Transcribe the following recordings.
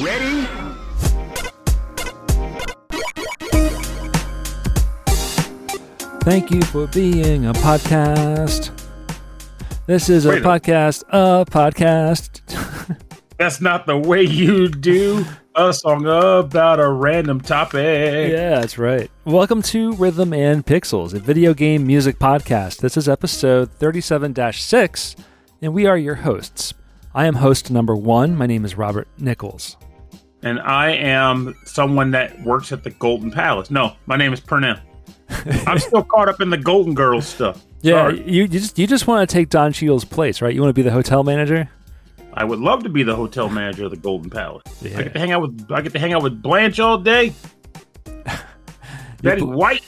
Ready? Thank you for being a podcast. This is a Wait a- podcast, a podcast. That's not the way you do a song about a random topic. yeah, that's right. Welcome to Rhythm and Pixels, a video game music podcast. This is episode 37 6, and we are your hosts. I am host number one. My name is Robert Nichols. And I am someone that works at the Golden Palace. No, my name is Pernell. I'm still caught up in the Golden Girls stuff. Yeah, Sorry. you, you just you just want to take Don Cheadle's place, right? You want to be the hotel manager? I would love to be the hotel manager of the Golden Palace. Yeah. I get to hang out with I get to hang out with Blanche all day. Betty bl- White,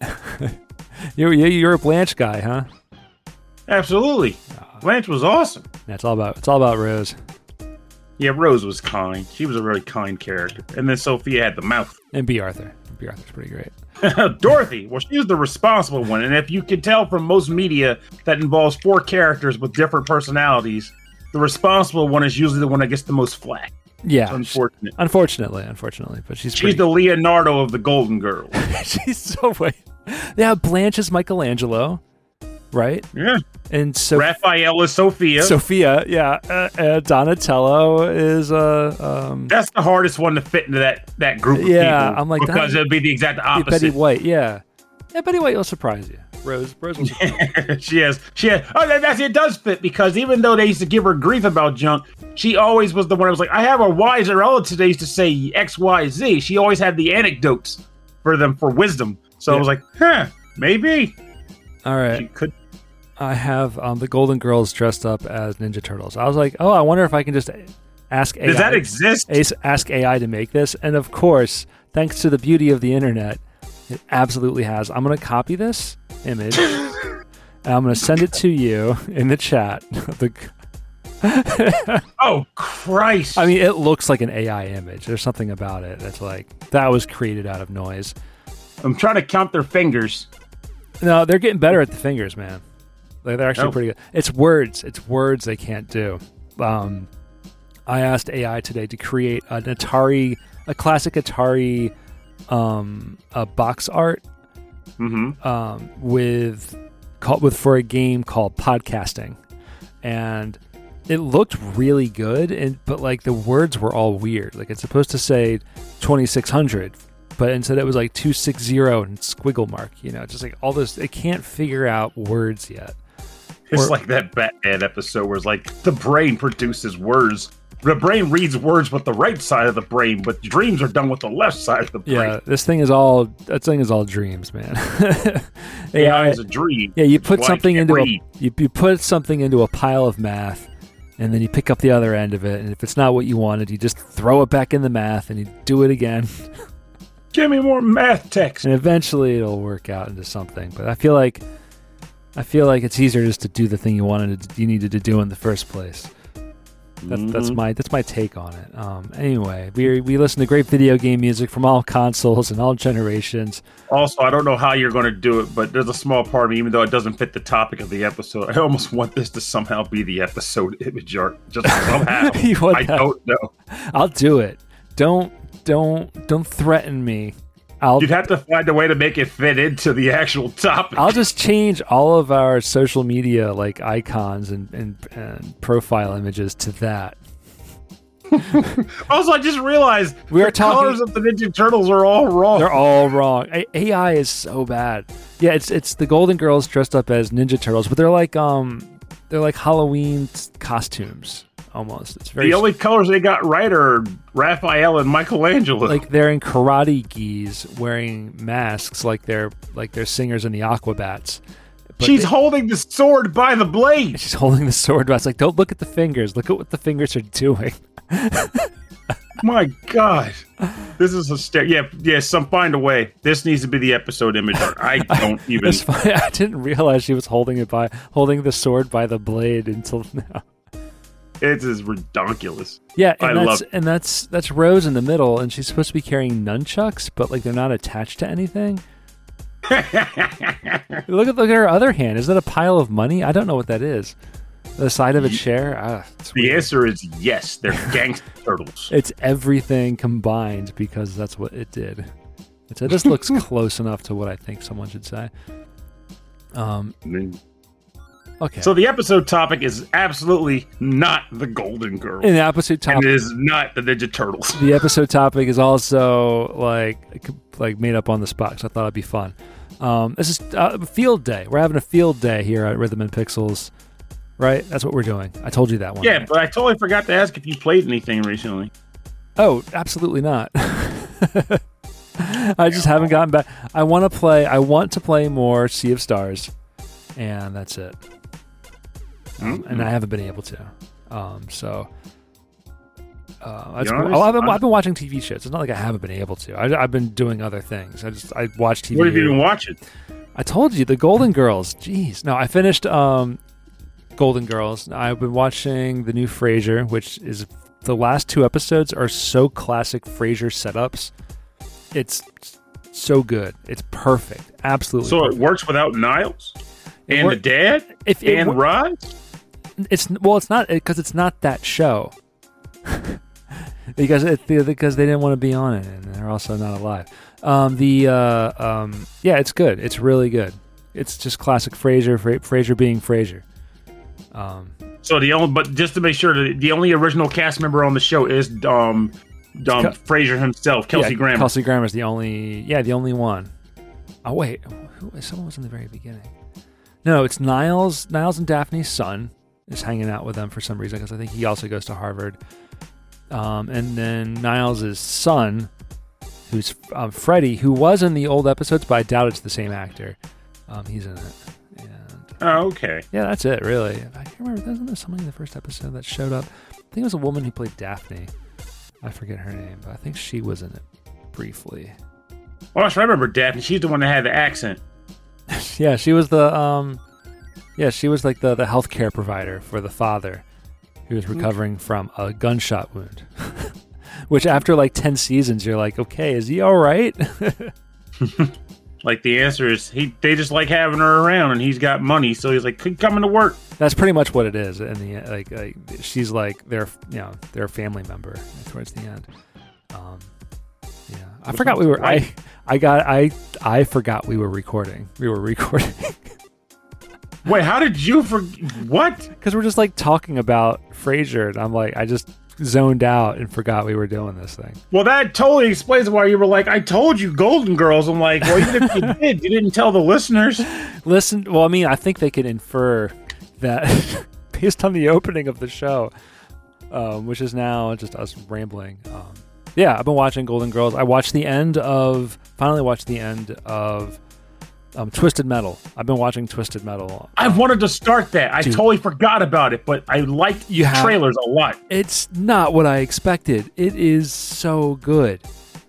You're you're you're a Blanche guy, huh? absolutely. Oh, Blanche was awesome. That's all about it's all about Rose Yeah, Rose was kind. She was a very kind character. And then Sophia had the mouth. and Bea Arthur. Bea Arthur's pretty great. Dorothy, well, she was the responsible one. And if you can tell from most media that involves four characters with different personalities, the responsible one is usually the one that gets the most flack. Yeah, It's unfortunate. Unfortunately, unfortunately, but she's She's pretty, the Leonardo of the Golden Girls. she's so wait. Yeah, Blanche is Michelangelo, right? Yeah. And so Raphael is Sophia. Sophia, yeah, uh, uh, Donatello is uh um That's the hardest one to fit into that, that group of Yeah, people. I'm like, because it'd be the exact opposite. Betty. White, yeah, yeah. Betty White will surprise you. Rose, Rose will surprise she has. She has. Oh, that, that's it. Does fit because even though they used to give her grief about junk, she always was the one. I was like, I have a wiser relative. Used to say X, Y, Z. She always had the anecdotes for them for wisdom. So I was like, huh, maybe All right, she could. I have um, the Golden Girls dressed up as Ninja Turtles. I was like, oh, I wonder if I can just ask AI. Does that exist? Ask AI to make this. And of course, thanks to the beauty of the internet, it absolutely has. I'm going to copy this image and I'm going to send it to you in the chat. The- Oh Christ! I mean, it looks like an AI image. There's something about it that's like, that was created out of noise. I'm trying to count their fingers. No, they're getting better at the fingers, man. Like, they're actually Oh. pretty good. It's words. It's words they can't do. Um, I asked AI today to create an Atari, a classic Atari, um, a box art Mm-hmm. um, with called with for a game called podcasting, and it looked really good. And but like the words were all weird. Like it's supposed to say twenty six hundred, but instead it was like two six zero and squiggle mark. You know, just like all this. It can't figure out words yet. It's Or- like that Batman episode where it's like the brain produces words. The brain reads words with the right side of the brain, but dreams are done with the left side of the brain. Yeah, this thing is all. That thing is all dreams, man. AI is a dream. Yeah, you put something into read. a you, you put something into a pile of math, and then you pick up the other end of it, and if it's not what you wanted, you just throw it back in the math, and you do it again, Give me more math text. and eventually it'll work out into something. But I feel like I feel like it's easier just to do the thing you wanted to, you needed to do in the first place. That's that's Mhm. my that's my take on it. Um, anyway, we we listen to great video game music from all consoles and all generations. Also, I don't know how you're going to do it, but there's a small part of me, even though it doesn't fit the topic of the episode, I almost want this to somehow be the episode image art. Just somehow. I that? don't know. I'll do it. Don't don't don't threaten me. I'll You'd have to find a way to make it fit into the actual topic. I'll just change all of our social media like icons and, and, and profile images to that. also, I just realized We are the talking- colors of the Ninja Turtles are all wrong. They're all wrong. A- AI is so bad. Yeah, it's it's the Golden Girls dressed up as Ninja Turtles, but they're like um they're like Halloween costumes almost. It's very the only colors they got right are Raphael and Michelangelo. like they're in karate gis wearing masks like they're like they're singers in the aquabats But She's it- holding the sword by the blade. she's holding the sword. But it's like, don't look at the fingers. Look at what the fingers are doing. My God, this is a hysterical. Yeah, yeah. Some find a way. This needs to be the episode image art. I don't even. I didn't realize she was holding it by holding the sword by the blade until now. It is ridiculous. Yeah, and I that's love and that's that's Rose in the middle, and she's supposed to be carrying nunchucks, but like they're not attached to anything. Look at look at her other hand. Is that a pile of money? I don't know what that is. The side of a chair. Ah, The answer is yes. They're gangster turtles. it's everything combined because that's what it did. It's, this looks close enough to what I think someone should say. Um. Okay. So the episode topic is absolutely not the Golden Girl, in the episode and topic, it is not the Ninja Turtles. the episode topic is also like like made up on the spot. So I thought it'd be fun. Um, this is uh, field day. We're having a field day here at Rhythm and Pixels, right? That's what we're doing. I told you that one. Yeah, but I totally forgot to ask if you played anything recently. Oh, absolutely not. I just haven't gotten back. I want to play. I want to play more Sea of Stars, and that's it. Um, Mm. and I haven't been able to. Um, so. Uh, that's cool. know, oh, I've, been, I've been watching TV shows. It's not like I haven't been able to. I, I've been doing other things. I just I watch TV. What have you been watching? I told you the Golden Girls. Jeez, no, I finished um, Golden Girls. I've been watching the new Frasier, which is the last two episodes are so classic Frasier setups. It's so good. It's perfect. Absolutely. So it works without Niles and the dad if and Rod. It's well, it's not because it's not that show. because it, because they didn't want to be on it, and they're also not alive. Um, the uh, um, yeah, it's good. It's really good. It's just classic Frasier. Fra- Frasier being Frasier. Um, So the only, but just to make sure, that the only original cast member on the show is um, um Kel- Fraser himself, Kelsey yeah, Grammer. Kelsey Grammer's the only. Yeah, the only one. Oh wait, who, someone was in the very beginning. No, it's Niles. Niles and Daphne's son is hanging out with them for some reason because I think he also goes to Harvard. Um, and then Niles' son, who's um, Freddie, who was in the old episodes, but I doubt it's the same actor. Um, he's in it. And Oh, okay. yeah, that's it, really. I can't remember. Wasn't there somebody in the first episode that showed up? I think it was a woman who played Daphne. I forget her name, but I think she was in it briefly. Well, I remember Daphne. She's the one that had the accent. yeah, she was the um, yeah, she was like the the healthcare provider for the father who was recovering from a gunshot wound. Which after like ten seasons, you're like, okay, is he all right? Like the answer is he. They just like having her around, and he's got money, so he's like, "Keep coming to work." That's pretty much what it is. And the like, like she's like their you know their family member towards the end. Um, yeah, I Which forgot we were. I? I got I I forgot we were recording. We were recording Wait, how did you for what? because we're just like talking about Frasier, and I'm like I just zoned out and forgot we were doing this thing. Well, that totally explains why you were like, "I told you, Golden Girls." I'm like, well, even if you did, you didn't tell the listeners. Listen, well, I mean, I think they could infer that based on the opening of the show, um, which is now just us rambling. Um, yeah, I've been watching Golden Girls. I watched the end of, finally watched the end of um, Twisted Metal. I've been watching Twisted Metal. I've wanted to start that. I Dude. totally forgot about it, but I liked You have- trailers a lot. It's not what I expected. It is so good.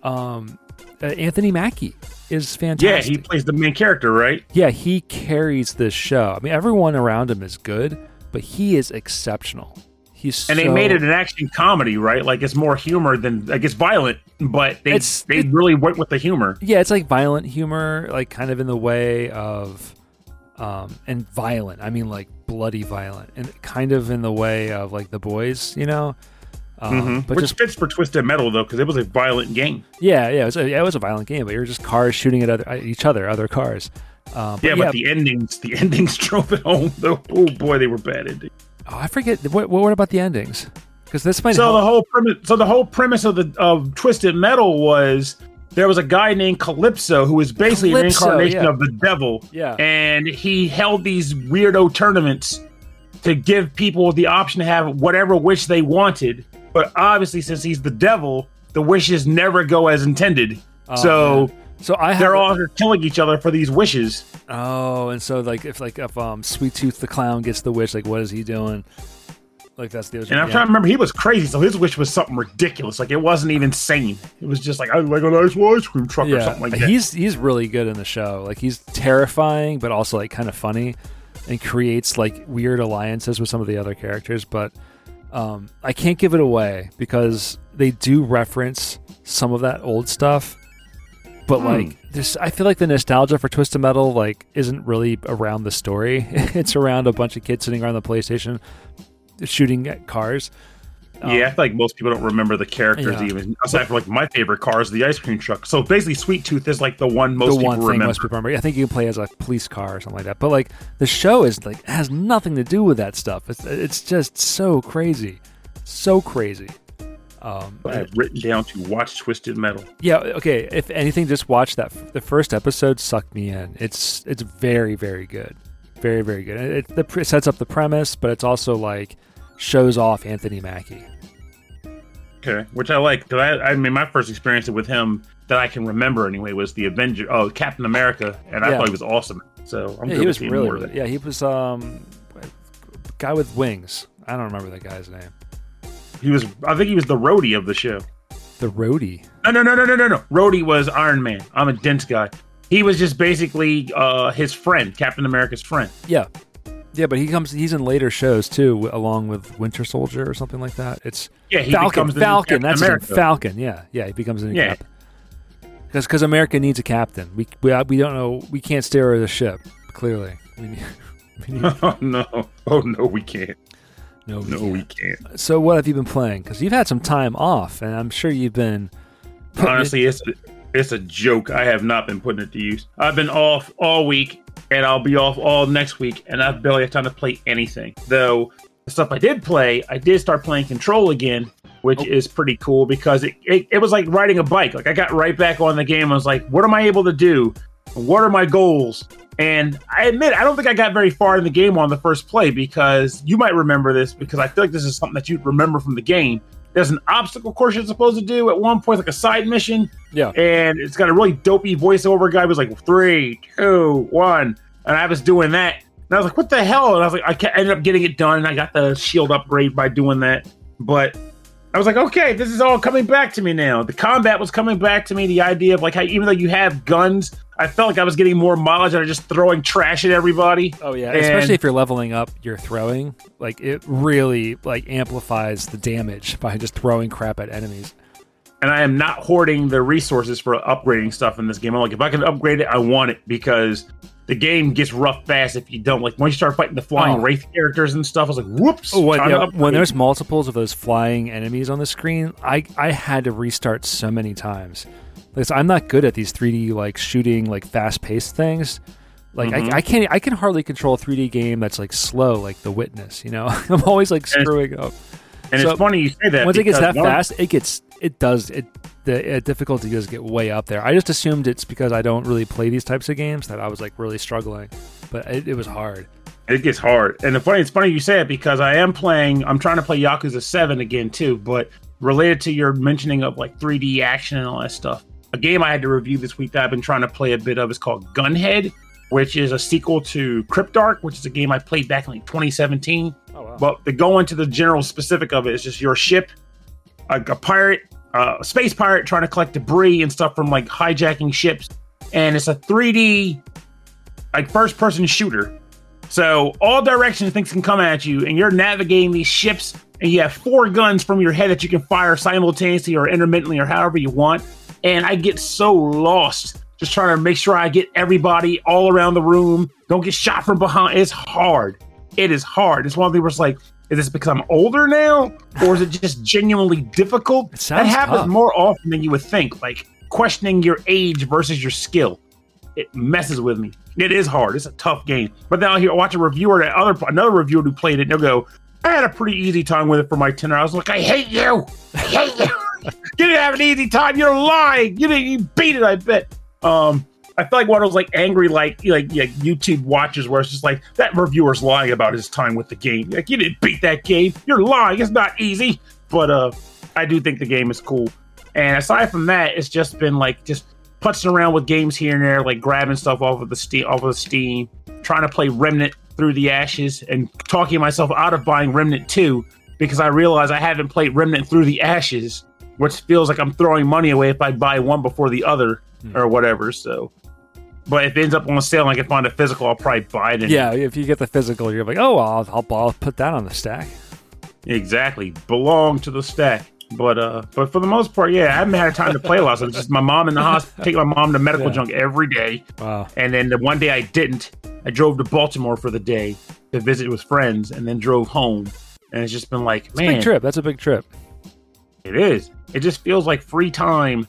Um, uh, Anthony Mackie is fantastic. Yeah, he plays the main character, right? yeah, he carries this show. I mean, everyone around him is good, but he is exceptional. He's And they made it an action comedy, right? Like it's more humor than like it's violent, but they they it- really went with the humor. Yeah, it's like violent humor, like kind of in the way of, um, and violent. I mean, like bloody violent, and kind of in the way of like the boys, you know. Um, Mhm. But Which just fits for Twisted Metal though, because it was a violent game. yeah, yeah, it was, a, yeah, it was a violent game, but you're just cars shooting at other at each other, other cars. Um, Yeah, but the endings, the endings drove it home. Though, oh boy, they were bad endings. Oh, I forget what, what about the endings? Because this might So help. the whole premise, so the whole premise of the of Twisted Metal was there was a guy named Calypso who was basically Calypso, an incarnation yeah. of the devil. Yeah. and he held these weirdo tournaments to give people the option to have whatever wish they wanted. But obviously, since he's the devil, the wishes never go as intended. Oh, so man. So I have They're all killing each other for these wishes. Oh, and so like if like if um Sweet Tooth the clown gets the wish, like what is he doing? Like that's the And I'm yeah. trying to remember, he was crazy, so his wish was something ridiculous. Like it wasn't even sane. It was just like I like a nice ice cream truck or something like that. he's he's really good in the show. Like he's terrifying, but also like kind of funny, and creates like weird alliances with some of the other characters. But um, I can't give it away because they do reference some of that old stuff. But Hmm. like this, I feel like the nostalgia for Twisted Metal like isn't really around the story. it's around a bunch of kids sitting around the PlayStation shooting at cars. Um, yeah, I feel like most people don't remember the characters Yeah. even. Aside from like my favorite car is the ice cream truck. So basically, Sweet Tooth is like the one most the people one thing remember. most people remember. I think you can play as a police car or something like that. But like the show is like has nothing to do with that stuff. It's it's just so crazy, so crazy. Um, I have written down to watch Twisted Metal. yeah, okay. If anything, just watch that. The first episode sucked me in. It's it's very very good, very very good. It, it, it sets up the premise, but it's also like shows off Anthony Mackie. Okay, which I like because I, I mean my first experience with him that I can remember anyway was the Avenger, oh Captain America, and I Yeah. thought he was awesome. So I'm Yeah, good he was really more of good. it. Yeah, he was um guy with wings. I don't remember that guy's name. He was, I think he was the Rhodey of the show. The Rhodey. No, no, no, no, no, no, no. Rhodey was Iron Man. I'm a dense guy. He was just basically uh, his friend, Captain America's friend. Yeah. Yeah, but he comes. He's in later shows too, along with Winter Soldier or something like that. It's Yeah, he Falcon. becomes the new Falcon. That's his name. America. Falcon. Yeah, yeah. He becomes a new Yeah. captain. Because because America needs a captain. We we we don't know. We can't steer the ship. Clearly, we need. We need oh no! Oh no, we can't. No, we No, can't. we can't. So what have you been playing? Because you've had some time off, and I'm sure you've been. Honestly, it's it's a joke. I have not been putting it to use. I've been off all week, and I'll be off all next week, and I've barely had time to play anything. Though the stuff I did play, I did start playing Control again, which oh. is pretty cool because it, it it was like riding a bike. Like I got right back on the game. I was like, what am I able to do? What are my goals? And I admit, I don't think I got very far in the game on the first play because you might remember this because I feel like this is something that you'd remember from the game. There's an obstacle course you're supposed to do at one point, like a side mission, Yeah. and it's got a really dopey voiceover guy. who's like three, two, one, and I was doing that, and I was like, "What the hell?" And I was like, I ended up getting it done, and I got the shield upgrade by doing that. But I was like, okay, this is all coming back to me now. The combat was coming back to me. The idea of like how even though you have guns, I felt like I was getting more mileage out of just throwing trash at everybody. Oh yeah, And- especially if you're leveling up your throwing, like it really like amplifies the damage by just throwing crap at enemies. and I am not hoarding the resources for upgrading stuff in this game. I'm like, if I can upgrade it, I want it because the game gets rough fast if you don't. Like when you start fighting the flying Oh. wraith characters and stuff, I was like, whoops. Oh, when, yeah, when there's multiples of those flying enemies on the screen, I I had to restart so many times. Because I'm not good at these 3D like shooting like fast paced things. Like Mhm. I, I can't I can hardly control a 3D game that's like slow like The Witness. You know, I'm always like And screwing up. and so it's funny you say that. Once it gets that fast, it gets it does it the uh, difficulty does get way up there. I just assumed it's because I don't really play these types of games that I was like really struggling, but it, it was hard. It gets hard. And the funny, it's funny you say it because I am playing. I'm trying to play Yakuza Seven again too. But related to your mentioning of like 3D action and all that stuff, a game I had to review this week that I've been trying to play a bit of is called Gunhead, which is a sequel to Cryptark, which is a game I played back in like 2017. Oh wow. But to go into the general specific of it's just your ship, a, a pirate, a space pirate trying to collect debris and stuff from like hijacking ships, and it's a 3D, like first person shooter. So all directions things can come at you, and you're navigating these ships, and you have four guns from your head that you can fire simultaneously or intermittently or however you want. And I get so lost just trying to make sure I get everybody all around the room. Don't get shot from behind. It's hard. It is hard. It's one of the it's like, is this because I'm older now, or is it just genuinely difficult? That happens tough. more often than you would think. Like questioning your age versus your skill it messes with me. It is hard. It's a tough game. But then I'll hear watch a reviewer that other another reviewer who played it, and they'll go, I had a pretty easy time with it for my 10 hours. I was like, I hate you. I hate you. you didn't have an easy time. You're lying. You didn't you beat it, I bet. Um I feel like one of those like angry like like like YouTube watches where it's just like that reviewer's lying about his time with the game. Like you didn't beat that game. You're lying. It's not easy. But uh I do think the game is cool. And aside from that, it's just been like just putzing around with games here and there, like grabbing stuff off of the steam, off of the Steam, trying to play Remnant through the ashes, and talking myself out of buying Remnant Two because I realize I haven't played Remnant through the ashes, which feels like I'm throwing money away if I buy one before the other Hmm. or whatever. So, but if it ends up on sale and I can find a physical, I'll probably buy it. Yeah, if you get the physical, you're like, oh, I'll, I'll, I'll put that on the stack. Exactly. Belong to the stack. But uh but for the most part, yeah, I haven't had time to play a lot. So it's just my mom in the hospital, take my mom to medical Yeah. junk every day. Wow. And then the one day I didn't, I drove to Baltimore for the day to visit with friends and then drove home. And it's just been like, It's a man, big trip. That's a big trip. it is. It just feels like free time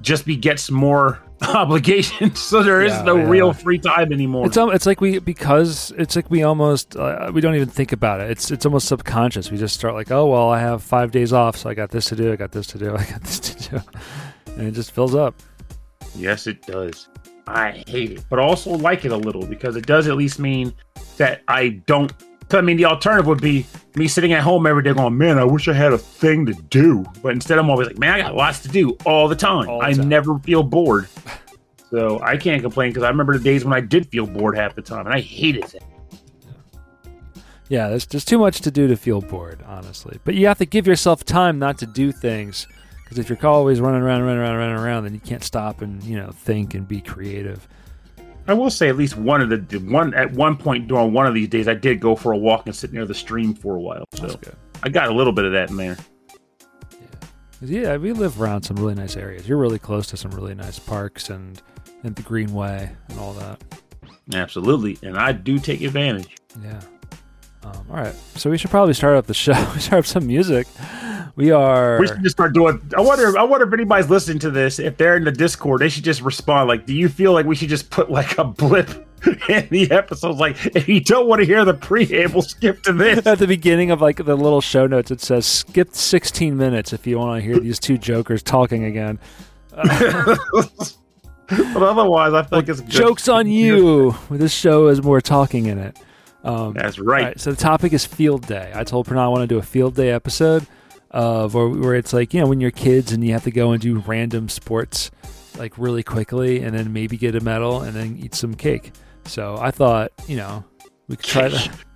just begets more obligations. So there is Yeah, no yeah. real free time anymore. It's um, it's like we because it's like we almost uh, we don't even think about it. It's it's almost subconscious. We just start like, oh well, I have five days off, so I got this to do, I got this to do, I got this to do, and it just fills up. Yes, it does. I hate it, but also like it a little because it does at least mean that I don't. 'Cause, I mean, the alternative would be me sitting at home every day going, "Man, I wish I had a thing to do." But instead, I'm always like, "Man, I got lots to do all the time. All the I time. never feel bored." So I can't complain because I remember the days when I did feel bored half the time, and I hated it. Yeah, there's just too much to do to feel bored, honestly. But you have to give yourself time not to do things because if you're always running around, running around, running around, then you can't stop and you know think and be creative. I will say at least one of the one at one point during one of these days, I did go for a walk and sit near the stream for a while. So. I got a little bit of that in there. 'Cause, Yeah, we live around some really nice areas. You're really close to some really nice parks and and the Greenway and all that. Absolutely, and I do take advantage. Yeah. Um, all right, so we should probably start up the show. we start up some music. We are. We should just start doing. I wonder. I wonder if anybody's listening to this. If they're in the Discord, they should just respond. Like, do you feel like we should just put like a blip in the episodes? Like, if you don't want to hear the preamble, skip to this. At the beginning of like the little show notes, it says skip 16 minutes if you want to hear these two jokers talking again. but otherwise, I feel like it's good. Jokes on you. This show has more talking in it. Um, That's right. right, so the topic is field day. I told Pranay I want to do a field day episode of where, where it's like, you know, when you're kids and you have to go and do random sports like really quickly and then maybe get a medal and then eat some cake. So I thought, you know, we could try that.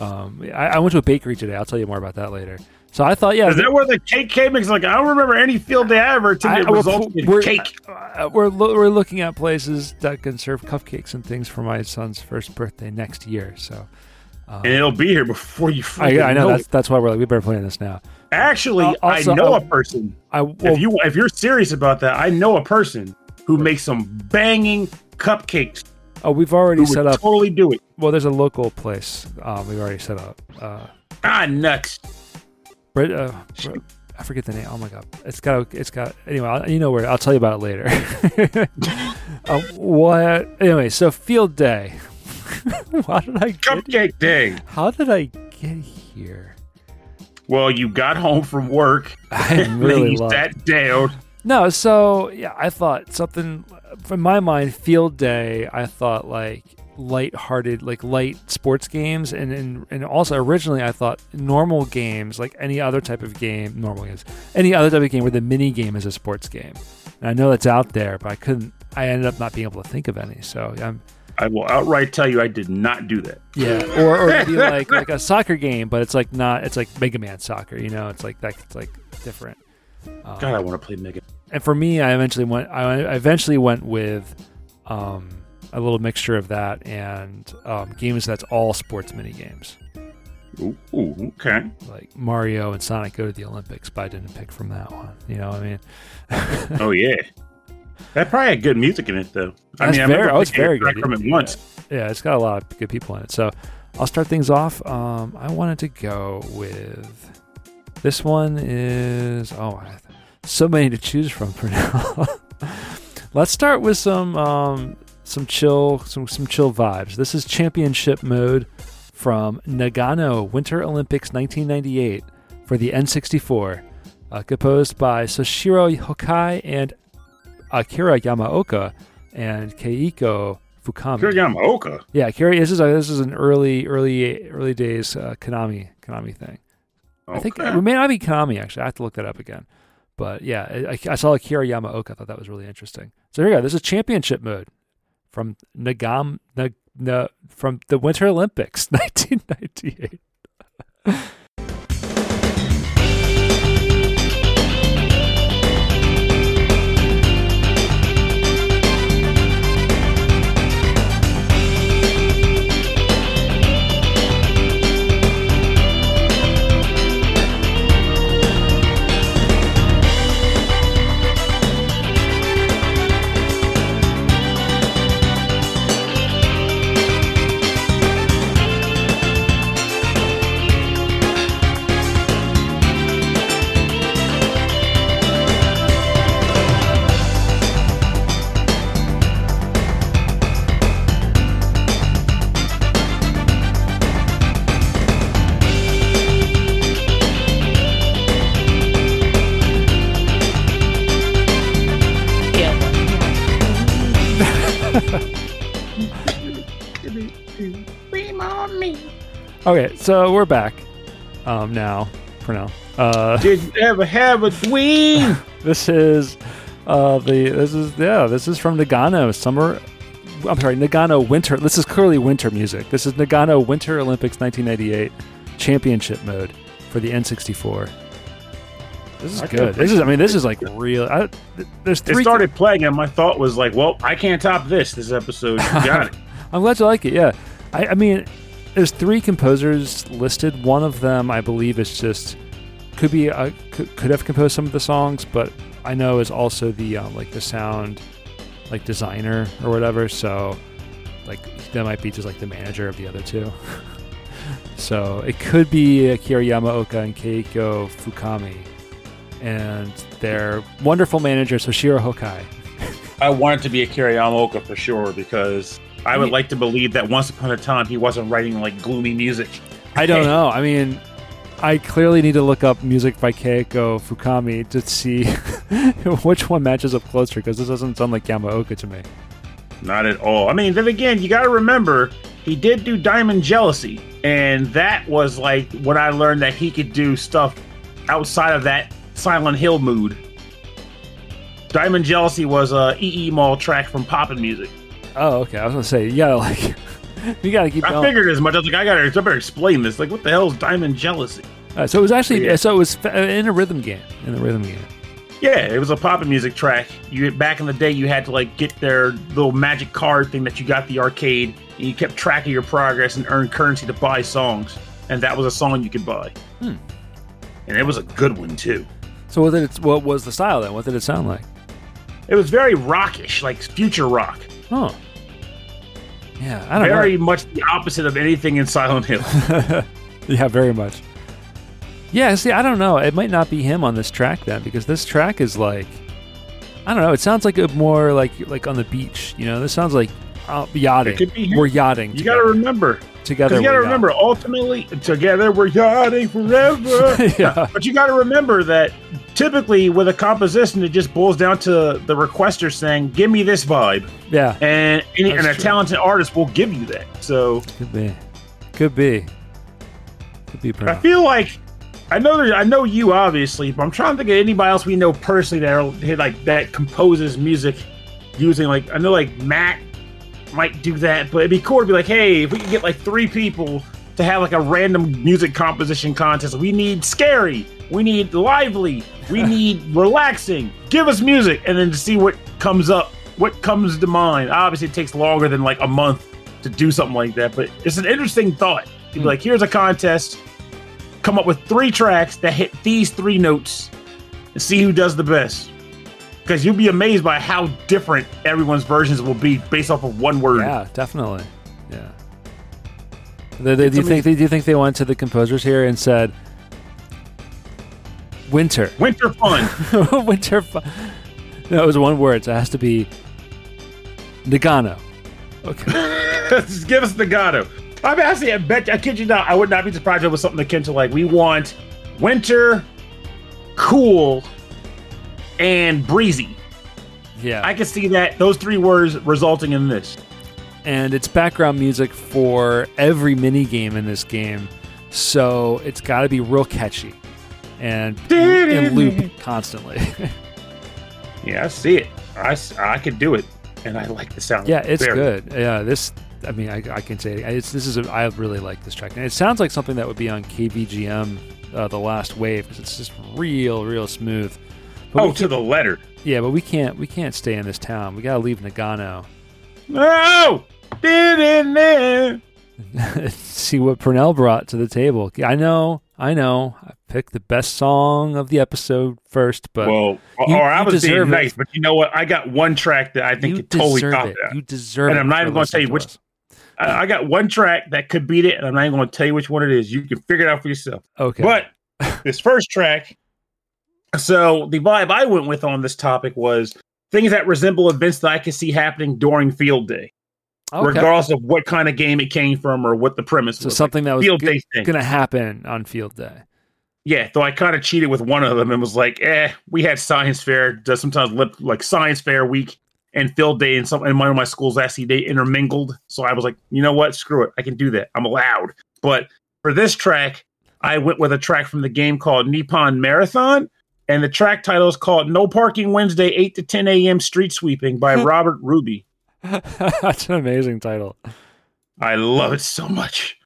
Um, I, I went to a bakery today. I'll tell you more about that later. So I thought, yeah, Is that where the cake came? Because like I don't remember any field day I ever attended I- we're- resulted in we're- cake. uh, we're lo- we're looking at places that can serve cupcakes and things for my son's first birthday next year. So um, And it'll be here before you. I, I know know that's it. that's why we're like we better plan this now. Actually, Uh, also, I know uh, a person. I well, if you if you're serious about that, I know a person who makes some banging cupcakes. oh we've already set up. totally do it. Well, there's a local place um, we've already set up. Uh, Ah, nuts. Brit, uh, Brit- I forget the name. Oh my god, it's got it's got anyway. I'll, you know where? I'll tell you about it later. uh, what? Anyway, so field day. How did I get? Cupcake day. How did I get here? Well, you got home from work. I'm and really then you lost. sat down. No, so yeah, I thought something from my mind, field day, I thought like light-hearted, like light sports games, and and, and also originally I thought normal games, like any other type of game, normal games, any other type of game where the mini game is a sports game. And I know that's out there, but I couldn't. I ended up not being able to think of any. So I'm I will outright tell you, I did not do that. yeah, or or maybe like like a soccer game, but it's like not. It's like Mega Man soccer. You know, it's like that's like different. Um, God, I want to play Mega. and for me, I eventually went. I I eventually went with um, a little mixture of that and um, games that's all sports mini games, Ooh, ooh, okay. like Mario and Sonic go to the Olympics. But I didn't pick from that one. You know what I mean? Oh yeah. That probably had good music in it though. I That's mean, I very- remember oh, it's very good. from it Yeah. once. yeah, it's got a lot of good people in it. So I'll start things off. Um, I wanted to go with this one is oh, I- so many to choose from for now. Let's start with some um, some chill some some chill vibes. This is championship mode from Nagano Winter Olympics 1998 for the N64, uh, composed by Soshiro Hokai and Akira Yamaoka and Keiko Fukami. Kiriyamaoka. Yeah, Kiri. This is a, this is an early, early, early days uh, Konami Konami thing. I think Okay. it may not be Konami actually. I have to look that up again. But yeah, I, I saw Akira Yamaoka. I thought that was really interesting. So here we go. This is championship mode from Nagam Nag, Na, from the Winter Olympics, 1998. Okay, so we're back um, now for now. Uh, Did you ever have a dream? this is uh, the this is yeah this is from Nagano summer. I'm sorry, Nagano winter. This is clearly winter music. This is Nagano Winter Olympics 1998 championship mode for the N64. This is I good. This is I mean this is like real. I, th- there's It three. started playing, and my thought was like, "Well, I can't top this. This episode, you got it." I'm glad you like it. Yeah, I, I mean, there's three composers listed. One of them, I believe, is just could be uh, could, could have composed some of the songs, but I know is also the um, like the sound like designer or whatever. So like that might be just like the manager of the other two. so it could be Akira Yamaoka and Keiko Fukami, and their wonderful manager Soshiro Hokai. I want it to be Akira Yamaoka for sure because I would like to believe that once upon a time he wasn't writing like gloomy music. I don't know. I mean, I clearly need to look up music by Keiko Fukami to see which one matches up closer because this doesn't sound like Yamaoka to me. Not at all. I mean, then again, you got to remember he did do Diamond Jealousy, and that was like when I learned that he could do stuff outside of that Silent Hill mood. Diamond Jealousy was a EE Mall track from Pop'n Music. Oh, okay. I was gonna say you gotta like you gotta keep I going. figured as much. I was like, I gotta, I better explain this. Like, what the hell is Diamond Jealousy? Uh, so it was actually Yeah. so it was in a rhythm game in the rhythm game. Yeah, it was a Pop'n Music track. You back in the day, you had to like get their little magic card thing that you got the arcade, and you kept track of your progress and earned currency to buy songs, and that was a song you could buy. Hmm. And it was a good one too. So what did it, what was the style then? What did it sound like? It was very rockish, like future rock. Oh, yeah. I don't Very much the opposite of anything in Silent Hill. yeah, very much. Yeah. See, I don't know. It might not be him on this track then because this track is like I don't know. It sounds like a more like like on the beach. You know, this sounds like uh, yachting. It could be him. We're yachting. You got to remember, together. you got to remember, ultimately, together we're yachting forever. yeah. But you got to remember that typically with a composition, it just boils down to the requester saying, "Give me this vibe," Yeah. and any, and a true. talented artist will give you that. So Could be. Could be. Could be. I feel like I know there, I know you obviously, but I'm trying to think of anybody else we know personally that are, like that composes music using like I know like Matt might do that, but it'd be cool to be like, hey, if we could get like three people to have like a random music composition contest, we need scary, we need lively, we need relaxing. Give us music, and then to see what comes up, what comes to mind. Obviously, it takes longer than like a month to do something like that, but it's an interesting thought. To be hmm. like, here's a contest come up with three tracks that hit these three notes and see who does the best. Because you'll be amazed by how different everyone's versions will be based off of one word. Yeah, definitely. Yeah. They, they, do you Somebody- think? Do you think they went to the composers here and said, "Winter, Winter fun. winter"? Fu-. No, it was one word, so it has to be Nagano. Okay. Just give us the Gato. I'm actually, I bet, I kid you not, I would not be surprised if it was something akin to like, we want winter, cool, and breezy. Yeah. I can see that, those three words resulting in this. and it's background music for every mini game in this game, so it's got to be real catchy and and loop constantly. Yeah, I see it. I, I could do it, and I like the sound. yeah, it's Very. good. Yeah, this. I mean, I, I can say it. It's, this is. A, I really like this track, and it sounds like something that would be on KVGM, uh, the Last Wave, because it's just real, real smooth. But Oh, to the letter. yeah, but we can't. We can't stay in this town. We gotta leave Nagano. No, did in there. see what Purnell brought to the table. I know, I know. I picked the best song of the episode first, but Well, you- or I was being it. nice, but you know what? I got one track that I think you totally deserve it. that. You deserve And it. I'm not even gonna tell you which- us. I, I got one track that could beat it, and I'm not even going to tell you which one it is. You can figure it out for yourself. Okay, But this first track, so the vibe I went with on this topic was things that resemble events that I could see happening during field day, okay. regardless of what kind of game it came from or what the premise so was. something that was field go- day gonna happen on field day. Yeah, though I kind of cheated with one of them and was like, eh, we had science fair, does sometimes lip like science fair week and field day and some in one of my schools actually they intermingled. So I was like, you know what? Screw it. I can do that. I'm allowed. But for this track, I went with a track from the game called Nippon Marathon. And the track title is called No Parking Wednesday, 8 to 10 a.m. Street Sweeping by Robert Ruby. That's an amazing title. I love it so much.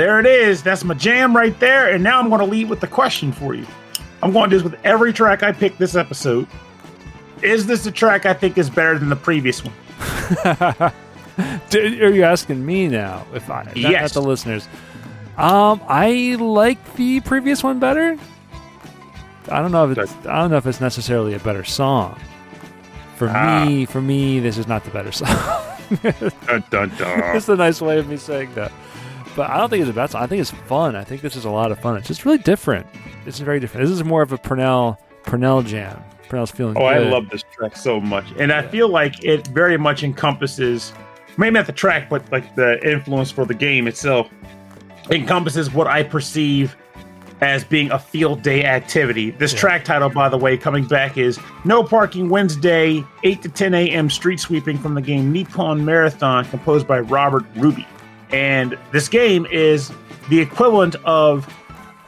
There it is. That's my jam right there. And now I'm going to lead with the question for you. I'm going to do this with every track I pick this episode. Is this a track I think is better than the previous one? Are you asking me now? If I, not, not Yes. the listeners. Um, I like the previous one better. I don't know if it's, I don't know if it's necessarily a better song. For Ah. me, for me, this is not the better song. Dun, dun, dun. That's a nice way of me saying that. But I don't think it's a bad song. I think it's fun. I think this is a lot of fun. It's just really different. It's very different. This is more of a Purnell Purnell jam. Purnell's feeling Oh, I love this track so much. And I feel like it very much encompasses, maybe not the track, but like the influence for the game itself, encompasses what I perceive as being a field day activity. This Yeah. track title, by the way, coming back is No Parking Wednesday, 8 to 10 a.m. street sweeping from the game Nippon Marathon, composed by Robert Ruby. And this game is the equivalent of,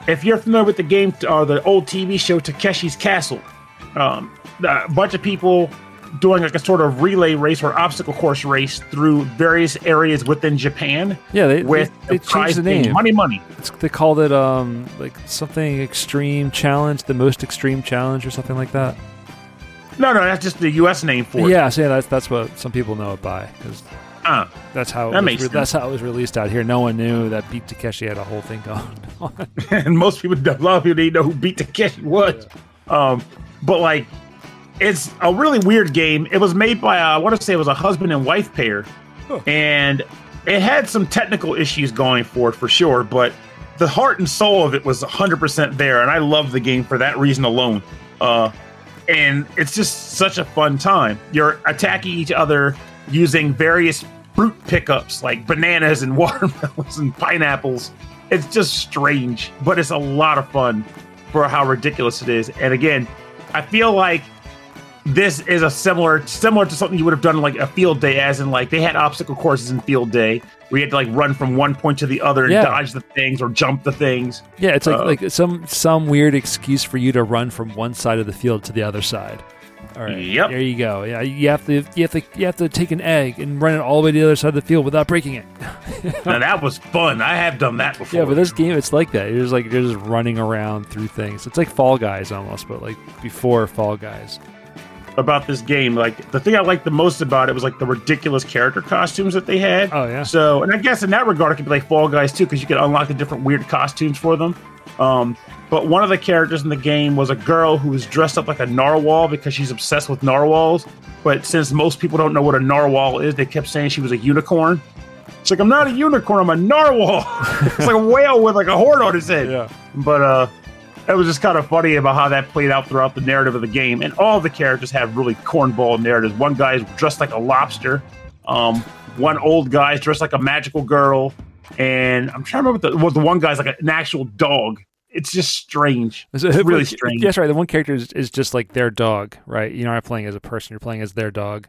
if you're familiar with the game or the old TV show Takeshi's Castle, um, a bunch of people doing like a sort of relay race or obstacle course race through various areas within Japan Yeah, they, with they, they the changed the name. money, money. It's, they called it um like something extreme challenge, the most extreme challenge, or something like that. No, no, that's just the U.S. name for it. Yeah, so yeah, that's that's what some people know it by. 'cause Uh, That's how it That was makes re- that's how it was released out here. No one knew that Beat Takeshi had a whole thing going on. and most people, a lot of people didn't know who beat Takeshi was. Um, but like, it's a really weird game. It was made by uh, I want to say it was a husband and wife pair, and it had some technical issues going for it for sure. But the heart and soul of it was 100% there, and I love the game for that reason alone. Uh, and it's just such a fun time. You're attacking each other using various fruit pickups like bananas and watermelons and pineapples. It's just strange, but it's a lot of fun for how ridiculous it is. And again, I feel like this is a similar similar to something you would have done like a field day, as in like they had obstacle courses in field day where you had to like run from one point to the other and Yeah. dodge the things or jump the things. yeah, it's like Uh, like some some weird excuse for you to run from one side of the field to the other side. All right. Yep. There you go. Yeah, you have to you have to you have to take an egg and run it all the way to the other side of the field without breaking it. now that was fun. I have done that before. Yeah, but this game it's like that. You're just like you're just running around through things. It's like Fall Guys almost, but like before Fall Guys. About this game, like the thing I liked the most about it was like the ridiculous character costumes that they had. Oh yeah. So, and I guess in that regard, it could be like Fall Guys too, because you could unlock the different weird costumes for them. Um, but one of the characters in the game was a girl who was dressed up like a narwhal because she's obsessed with narwhals. But since most people don't know what a narwhal is, they kept saying she was a unicorn. It's like I'm not a unicorn, I'm a narwhal. it's like a whale with like a horn on his head. Yeah. But uh, it was just kind of funny about how that played out throughout the narrative of the game. And all the characters have really cornball narratives. One guy's dressed like a lobster. Um, one old guy's dressed like a magical girl. And I'm trying to remember what the, well, the one guy's like an actual dog. It's just strange. It's really strange. That's right. The one character is, is just like their dog, right? You're not playing as a person. You're playing as their dog.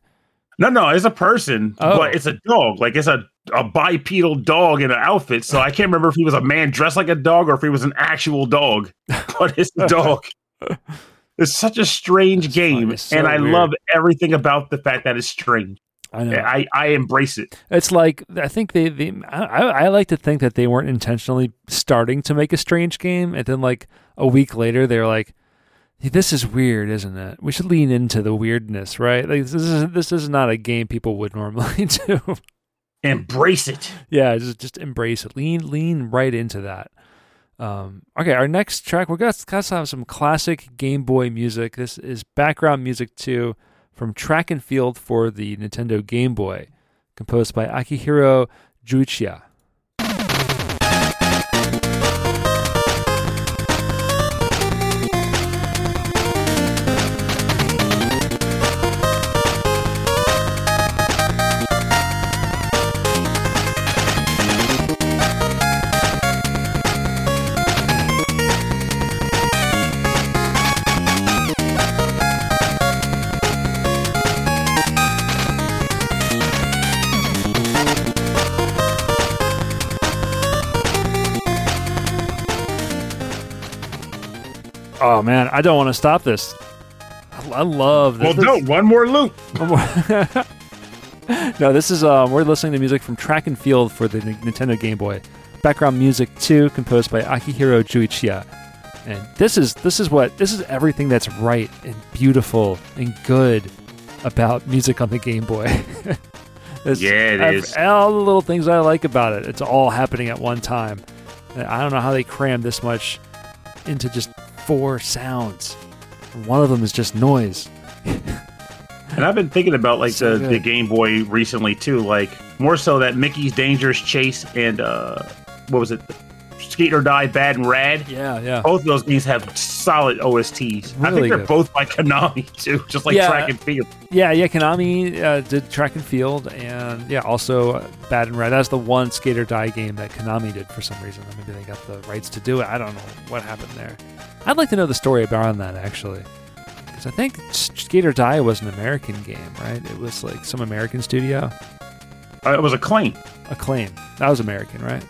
No, no, it's a person, Oh. but it's a dog. Like it's a, a bipedal dog in an outfit. So I can't remember if he was a man dressed like a dog or if he was an actual dog. But it's a dog. It's such a strange It's game, so and I weird. love everything about the fact that it's strange. I know. I, I embrace it. It's like I think they, they I, I I like to think that they weren't intentionally starting to make a strange game, and then like a week later they're like, "This is weird, isn't it? We should lean into the weirdness, right? Like this is this is not a game people would normally do. Embrace it. yeah, just just embrace it. Lean lean right into that. Um, okay, our next track we're gonna, gonna have some classic Game Boy music. This is background music too from Track and Field for the Nintendo Game Boy, composed by Akihiro Juichiya. Man, I don't want to stop this. I, I love this. Well, no, one more loop. no, this is um, we're listening to music from Track and Field for the N- Nintendo Game Boy. Background music two, composed by Akihiro Juichiya. And this is this is what this is everything that's right and beautiful and good about music on the Game Boy. It's Yeah, it ev- is. All the little things I like about it. It's all happening at one time. I don't know how they crammed this much into just four sounds. One of them is just noise. And I've been thinking about like So the, good. the Game Boy recently too, like more so that Mickey's Dangerous Chase and uh what was it? Skate or Die Bad and Rad. Yeah, yeah. Both of those games have solid OSTs. I think they're good. both by Konami too, just like Yeah. Track and Field. Yeah, yeah. Konami uh, did track and field, and yeah, also uh, Bad and Rad. That's the one Skate or Die game that Konami did for some reason. Maybe they got the rights to do it. I don't know what happened there. I'd like to know the story behind that actually, because I think Skate or Die was an American game, right? It was like some American studio. Uh, it was a claim. Acclaim. That was American, right?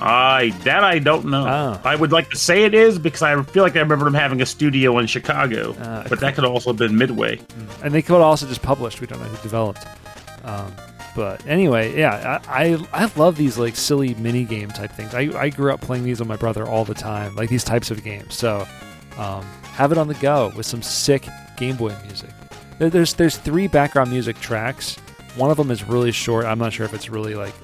I that I don't know. Oh. I would like to say it is because I feel like I remember them having a studio in Chicago, Uh, but that could also have been Midway. and they could also just published. We don't know who developed. Um, but anyway, yeah, I, I I love these like silly mini game type things. I, I grew up playing these with my brother all the time, like these types of games. So um, have it on the go with some sick Game Boy music. There's there's three background music tracks. One of them is really short. I'm not sure if it's really like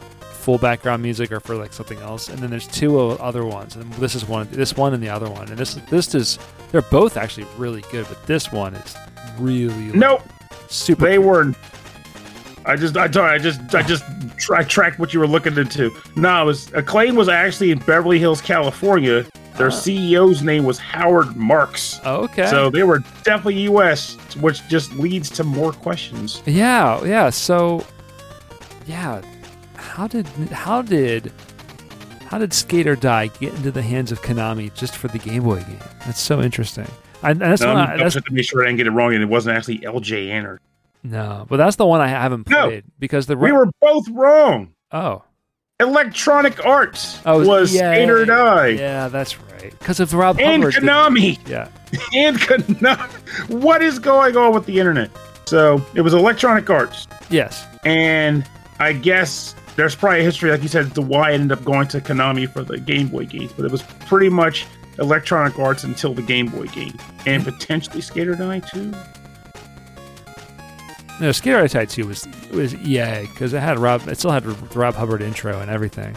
full background music or for like something else. And then there's two other ones, and this is one, this one, and the other one. And this this is they're both actually really good, but this one is really Nope. super. They were. I just, I told, I just, I just, I tracked what you were looking into. No, it was Acclaim was actually in Beverly Hills, California. Their Ah. CEO's name was Howard Marks. Oh, okay. So they were definitely U.S., which just leads to more questions. Yeah, yeah. So, yeah, how did how did how did Skate or Die get into the hands of Konami just for the Game Boy game? That's so interesting. I, and that's Um, one. I, I that's, just to make sure I didn't get it wrong, and it wasn't actually LJ Anner. no, but that's the one I haven't No. played because the We were both wrong. oh Electronic Arts Oh, was yeah. Skate or Die. yeah that's right because of Rob And Hubbard. Konami. Yeah, And Konami. What is going on with the internet? So it was Electronic Arts. yes, And I guess there's probably a history, like you said, the why it ended up going to Konami for the Game Boy games, but it was pretty much Electronic Arts until the Game Boy game, and potentially Skate or Die too. no. Skate or Die Two was was EA because it had Rob. It still had the Rob Hubbard intro and everything.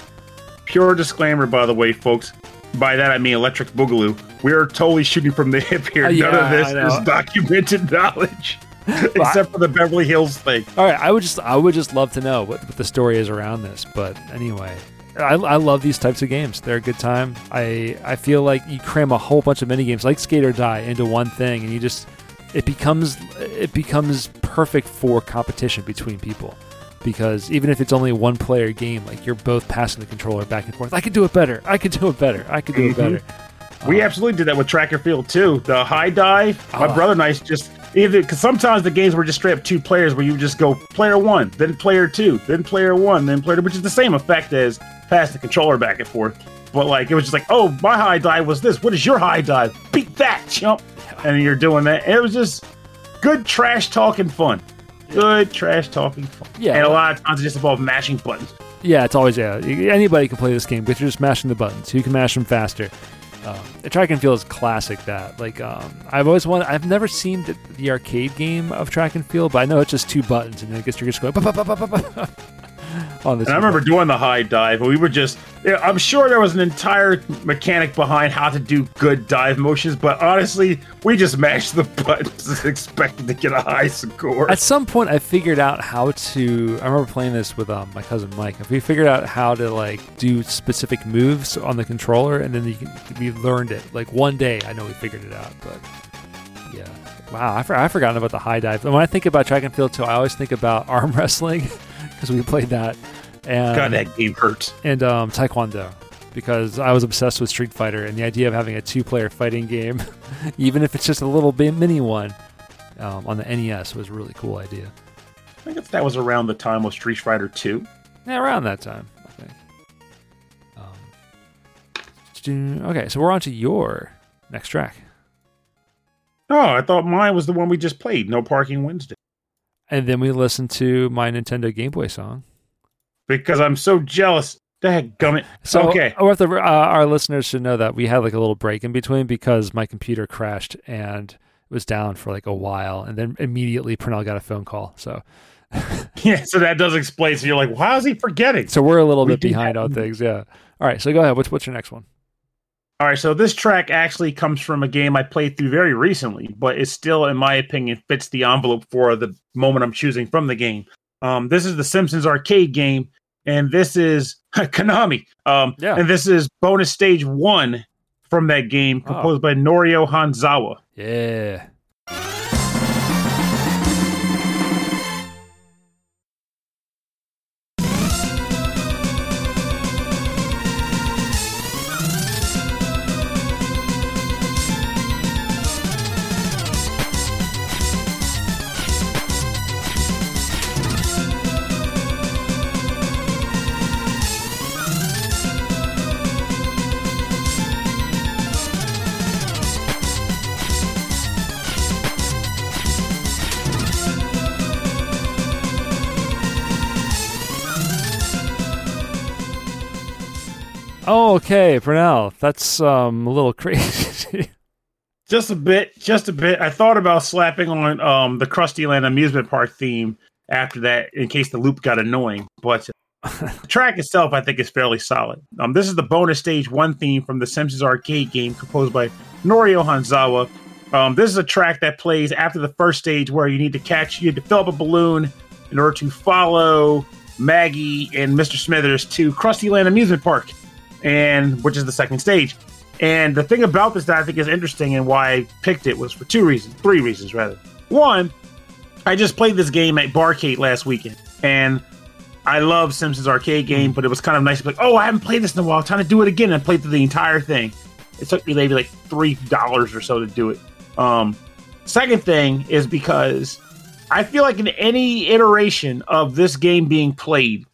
Pure disclaimer, by the way, folks. By that I mean Electric Boogaloo. We are totally shooting from the hip here. Uh, None yeah, of this is documented knowledge, except for the Beverly Hills thing. All right, I would just I would just love to know what, what the story is around this. But anyway, I, I love these types of games. They're a good time. I I feel like you cram a whole bunch of mini games like Skate or Die into one thing, and you just it becomes it becomes perfect for competition between people. Because even if it's only a one player game, like you're both passing the controller back and forth. I could do it better. I could do it better. I could do Mhm. it better. We Uh, absolutely did that with Track and Field too. The high dive. My Oh. brother and I just either because sometimes the games were just straight up two players where you just go player one, then player two, then player one, then player two, which is the same effect as pass the controller back and forth. But like it was just like, oh, my high dive was this. What is your high dive? Beat that, chump. And you're doing that. And it was just good trash talking fun. Good trash talking fun. Yeah. And a lot of times it just involved mashing buttons. Yeah, it's always yeah. Anybody can play this game, but you're just mashing the buttons. You can mash them faster. Um, track and field is classic. That like um, I've always wanted. I've never seen the, the arcade game of track and field, but I know it's just two buttons, and I guess you're just going. "Ba, ba, ba, ba, ba, ba," on this. And I remember doing the high dive, and we were just. I'm sure there was an entire mechanic behind how to do good dive motions, but honestly, we just mashed the buttons expecting to get a high score. At some point, I figured out how to. I remember playing this with um, my cousin Mike. If We figured out how to like do specific moves on the controller, and then you can, we learned it. Like one day, I know we figured it out. But yeah, wow, I for, I've forgotten about the high dive. And when I think about track and field too, I always think about arm wrestling because we played that, and God, that game hurts. and um, taekwondo. Because I was obsessed with Street Fighter, and the idea of having a two-player fighting game, even if it's just a little bit mini one, um, on the NES was a really cool idea. I guess that was around the time of Street Fighter 2. Yeah, around that time, I think. Um, okay, so we're on to your next track. Oh, I thought mine was the one we just played, No Parking Wednesday. And then we listen to my Nintendo Game Boy song. Because I'm so jealous. Dang gummit. So, okay. if the, uh, our listeners should know that we had like a little break in between because my computer crashed and it was down for like a while, and then immediately Pernell got a phone call. So, Yeah, so that does explain. So you're like, why is he forgetting? so we're a little We bit behind have- on things. Yeah. All right. So go ahead. What's what's your next one? All right, so this track actually comes from a game I played through very recently, but it still, in my opinion, fits the envelope for the moment I'm choosing from the game. Um, this is the Simpsons arcade game, and this is Konami. Um, Yeah. And this is bonus stage one from that game, Oh. composed by Norio Hanzawa. Yeah. Oh, okay, Pernell. That's um a little crazy. Just a bit, just a bit. I thought about slapping on um, the Krusty Land amusement park theme after that in case the loop got annoying. But the track itself, I think, is fairly solid. Um, this is the bonus stage one theme from the Simpsons arcade game composed by Norio Hanzawa. Um, this is a track that plays after the first stage where you need to catch, you need to fill up a balloon in order to follow Maggie and Mr. Smithers to Krusty Land Amusement Park, and which is the second stage. And the thing about this that I think is interesting and why I picked it was for two reasons, three reasons rather. One, I just played this game at Barcade last weekend, and I love Simpsons arcade game, but it was kind of nice to be like, oh, I haven't played this in a while. Time to do it again. And I played through the entire thing. It took me maybe like three dollars or so to do it. Um, second thing is because I feel like in any iteration of this game being played,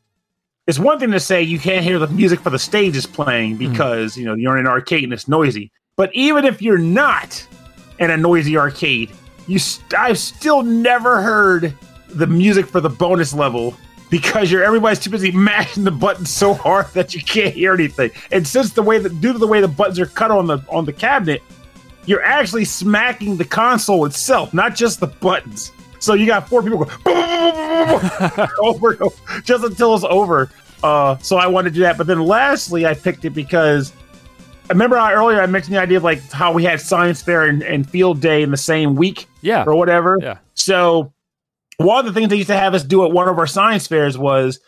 it's one thing to say you can't hear the music for the stage is playing hmm. because you know you're in an arcade and it's noisy. But even if you're not in a noisy arcade, you st- I've still never heard the music for the bonus level because you're everybody's too busy mashing the buttons so hard that you can't hear anything. And since the way that due to the way the buttons are cut on the on the cabinet, you're actually smacking the console itself, not just the buttons. So you got four people go over over just until it's over. Uh, so I wanted to do that. But then lastly, I picked it because I remember how earlier I mentioned the idea of like how we had science fair and, and field day in the same week Yeah. or whatever. Yeah. So one of the things they used to have us do at one of our science fairs was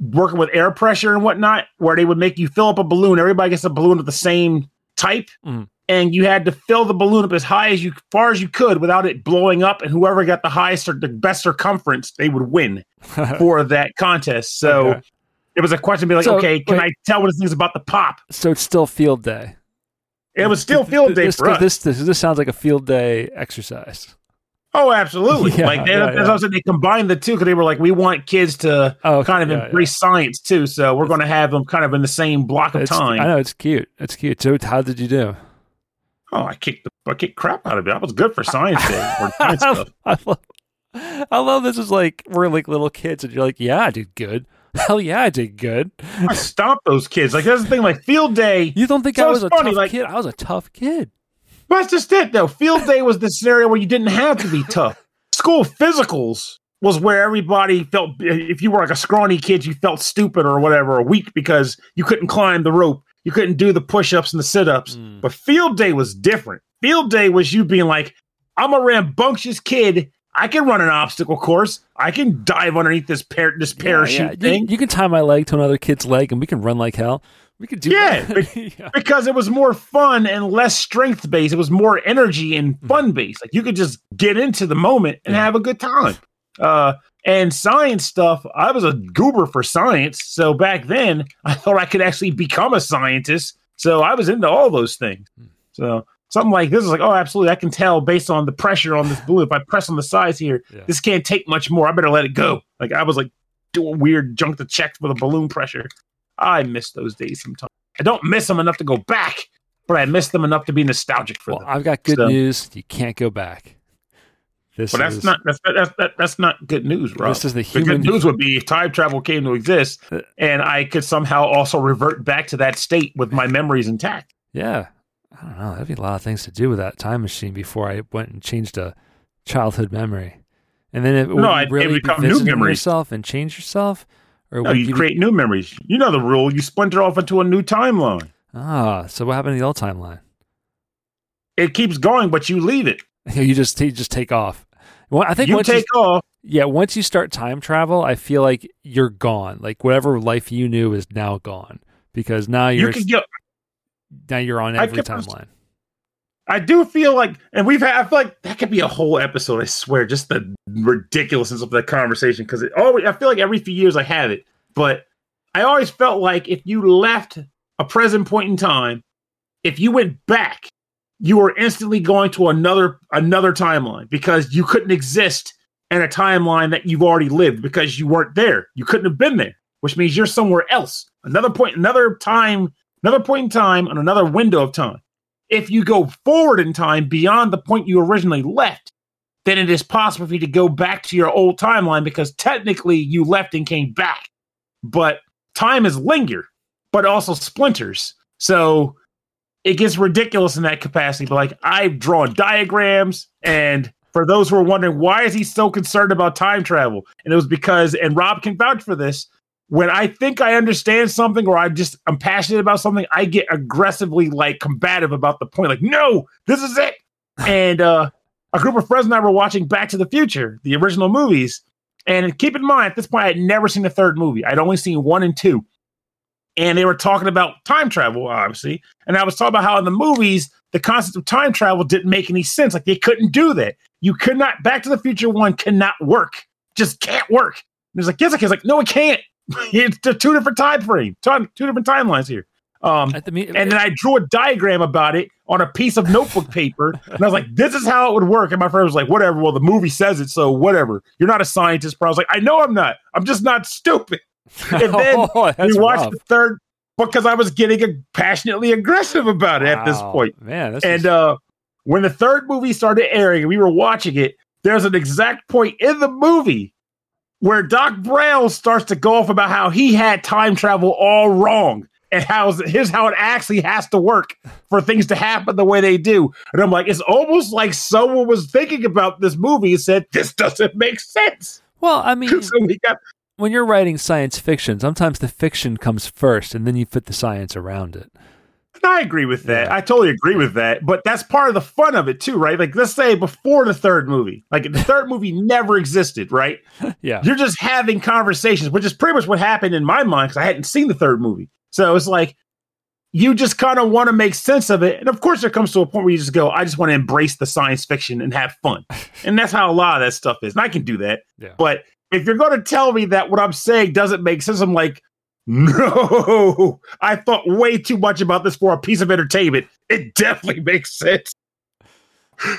working with air pressure and whatnot, where they would make you fill up a balloon. Everybody gets a balloon of the same type, Mhm. And you had to fill the balloon up as high as you far as you could without it blowing up. And whoever got the highest or the best circumference, they would win for that contest. So Okay. it was a question, be like, So, okay, can wait. I tell what this thing's about the pop? so it's still field day. It was still field day this, for us. This, this this sounds like a field day exercise. Oh, absolutely! Yeah, like they, yeah, that's yeah. they combined the two because they were like, we want kids to Oh, okay. kind of Yeah, embrace science too. So we're going to have them kind of in the same block of It's, I know it's cute. It's cute. So how did you do? Oh, I kicked the I kicked crap out of it. I was good for science day or science stuff. I love, I love this is like we're like little kids and you're like, yeah, I did good. Hell yeah, I did good. I stomped those kids. Like that's the thing. Like field day. You don't think So I was a funny, tough like- kid? I was a tough kid. But that's just it though. Field day was the scenario where you didn't have to be tough. School physicals was where everybody felt. If you were like a scrawny kid, you felt stupid or whatever, or weak because you couldn't climb the rope. You couldn't do the push-ups and the sit-ups. Mm. But field day was different. Field day was you being like, I'm a rambunctious kid. I can run an obstacle course. I can dive underneath this par- this parachute Yeah, yeah. thing. You, you can tie my leg to another kid's leg and we can run like hell. We could do Yeah, that. yeah. because it was more fun and less strength based. It was more energy and fun based. Like you could just get into the moment and have a good time. Uh, and science stuff, I was a goober for science. So back then, I thought I could actually become a scientist. So I was into all those things. Hmm. So something like this is like, oh, absolutely. I can tell based on the pressure on this balloon. If I press on the sides here, Yeah. this can't take much more. I better let it go. Like I was like doing weird junk to check for the balloon pressure. I miss those days sometimes. I don't miss them enough to go back, but I miss them enough to be nostalgic for Well, them. I've got good So- news. You can't go back. This But that's is, not that's that's that, that's not good news, Rob. This is the The good human. news would be if time travel came to exist, Uh, and I could somehow also revert back to that state with my memories intact. Yeah. I don't know. That'd be a lot of things to do with that time machine before I went and changed a childhood memory. And then it would No, really it'd be become new memories. yourself and change yourself, or No, would you you be- create new memories. You know the rule. You splinter off into a new timeline. ah? So what happened to the old timeline? It keeps going, but you leave it. you just you just take off. Well, I think You once take you, off. yeah, once you start time travel, I feel like you're gone. Like whatever life you knew is now gone because now You you're can get. now you're on every timeline. I do feel like, and we've had. I feel like that could be a whole episode. I swear, just the ridiculousness of that conversation because it always. I feel like every few years I have it, but I always felt like if you left a present point in time, if you went back, you were instantly going to another another timeline because you couldn't exist in a timeline that you've already lived because you weren't there. You couldn't have been there, which means you're somewhere else. Another point, another time, another point in time, on another window of time if you go forward in time beyond the point you originally left, then it is possible for you to go back to your old timeline because technically you left and came back. But time is linger, but also splinters. So it gets ridiculous in that capacity. But like I've drawn diagrams and for those who are wondering why is he so concerned about time travel, and it was because, and Rob can vouch for this. When I think I understand something or I just I'm passionate about something, I get aggressively like combative about the point. Like, no, this is it. and uh, a group of friends and I were watching Back to the Future, the original movies. And keep in mind, at this point, I had never seen the third movie. I'd only seen one and two. And they were talking about time travel, obviously. And I was talking about how in the movies, the concept of time travel didn't make any sense. Like they couldn't do that. You could not, Back to the Future one cannot work. Just can't work. And it's like, yes, I can. It's like, no, it can't. it's two different time frames, two different timelines here. Um, the, and then I drew a diagram about it on a piece of notebook paper, and I was like, "This is how it would work." And my friend was like, "Whatever." Well, the movie says it, so whatever. You're not a scientist, bro. I was like, "I know I'm not. I'm just not stupid." And then oh, we watched rough. the third because I was getting passionately aggressive about it wow, at this point. Man, and uh, when the third movie started airing and we were watching it, there's an exact point in the movie where Doc Brown starts to go off about how he had time travel all wrong and how here's how it actually has to work for things to happen the way they do. And I'm like, it's almost like someone was thinking about this movie and said, this doesn't make sense. Well, I mean, so we got. When you're writing science fiction, sometimes the fiction comes first and then you put the science around it. I agree with that. Yeah. I totally agree with that. But that's part of the fun of it too, right? Like let's say before the third movie, like the third movie never existed, right? Yeah. You're just having conversations, which is pretty much what happened in my mind because I hadn't seen the third movie. So it's like you just kind of want to make sense of it. And of course, there comes to a point where you just go, I just want to embrace the science fiction and have fun. and that's how a lot of that stuff is. And I can do that. Yeah. But if you're going to tell me that what I'm saying doesn't make sense, I'm like, no, I thought way too much about this for a piece of entertainment. It definitely makes sense.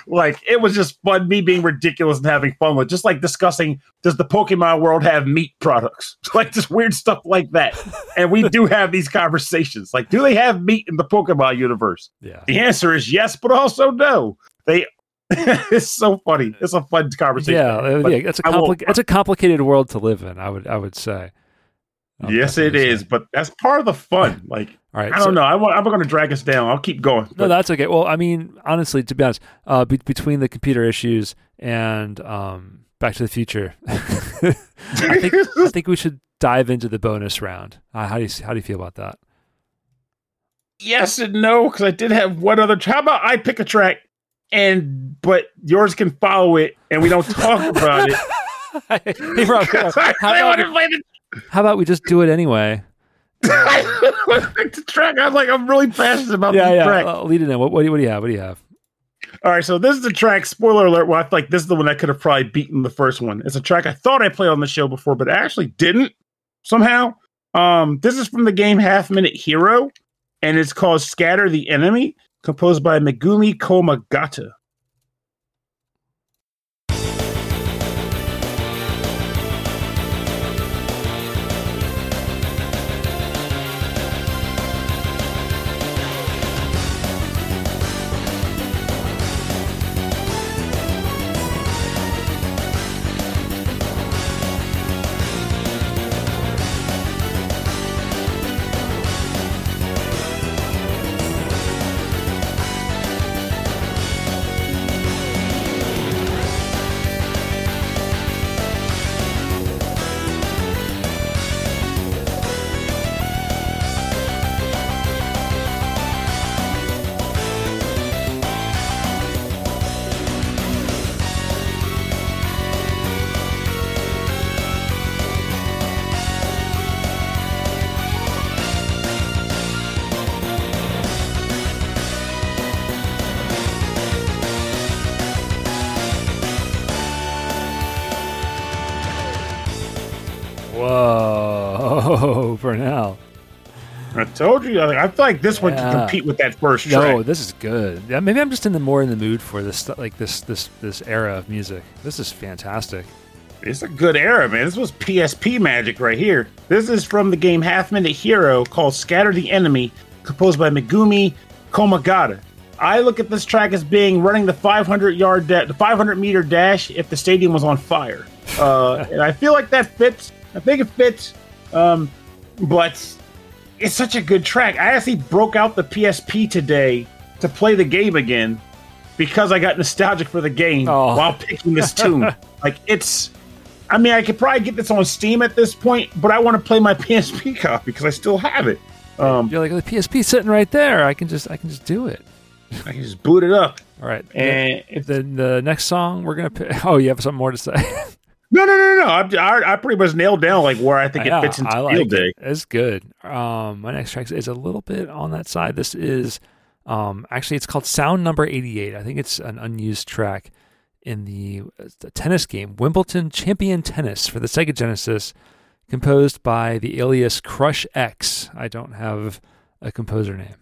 Like it was just fun me being ridiculous and having fun with just like discussing does the pokemon world have meat products? Like just weird stuff like that. And we do have these conversations. Like do they have meat in the pokemon universe? Yeah. The answer is yes but also no. They it's so funny it's a fun conversation yeah, uh, yeah it's a compli- it's a complicated world to live in i would i would say yes it is but that's part of the fun like all right. I don't so, know. I am going to drag us down. I'll keep going. No, that's okay. Well, I mean, honestly, to be honest, uh, be- between the computer issues and um, Back to the Future, I think I think we should dive into the bonus round. Uh, how do you how do you feel about that? Yes and no, because I did have one other. How about I pick a track and but yours can follow it, and we don't talk about it. hey, Rob, how, about, how about we just do it anyway? the track. I'm like, I'm really passionate about yeah, this yeah. track. Uh, lead it in. What, what, do you, what do you have? What do you have? All right, so this is the track. Spoiler alert! Well, I feel like this is the one that could have probably beaten the first one. It's a track I thought I played on the show before, but I actually didn't somehow. Um, this is from the game Half Minute Hero, and it's called "Scatter the Enemy," composed by Megumi Komagata. Told you. I feel like this one can compete with that first track. No, this is good. Yeah, maybe I'm just in the more in the mood for this, like this, this, this era of music. This is fantastic. It's a good era, man. This was PSP magic right here. This is from the game Half Minute Hero called "Scatter the Enemy," composed by Megumi Komagata. I look at this track as being running the 500 yard, da- the 500 meter dash if the stadium was on fire, uh, and I feel like that fits. I think it fits. Um, but it's such a good track. I actually broke out the PSP today to play the game again, because I got nostalgic for the game Oh. while picking this tune. like it's, I mean, I could probably get this on Steam at this point, but I want to play my PSP copy because I still have it. Um, You're like the PSP sitting right there. I can just I can just do it. I can just boot it up, All right. and it's the the next song we're gonna pick. Oh, you have something more to say? No, no, no, no. I, I, I pretty much nailed down like where I think it fits into I like Field Day. it. It's good. Um, my next track is a little bit on that side. This is um, actually it's called Sound Number Eighty Eight. I think it's an unused track in the, uh, the tennis game Wimbledon Champion Tennis for the Sega Genesis, composed by the alias Crush X. I don't have a composer name.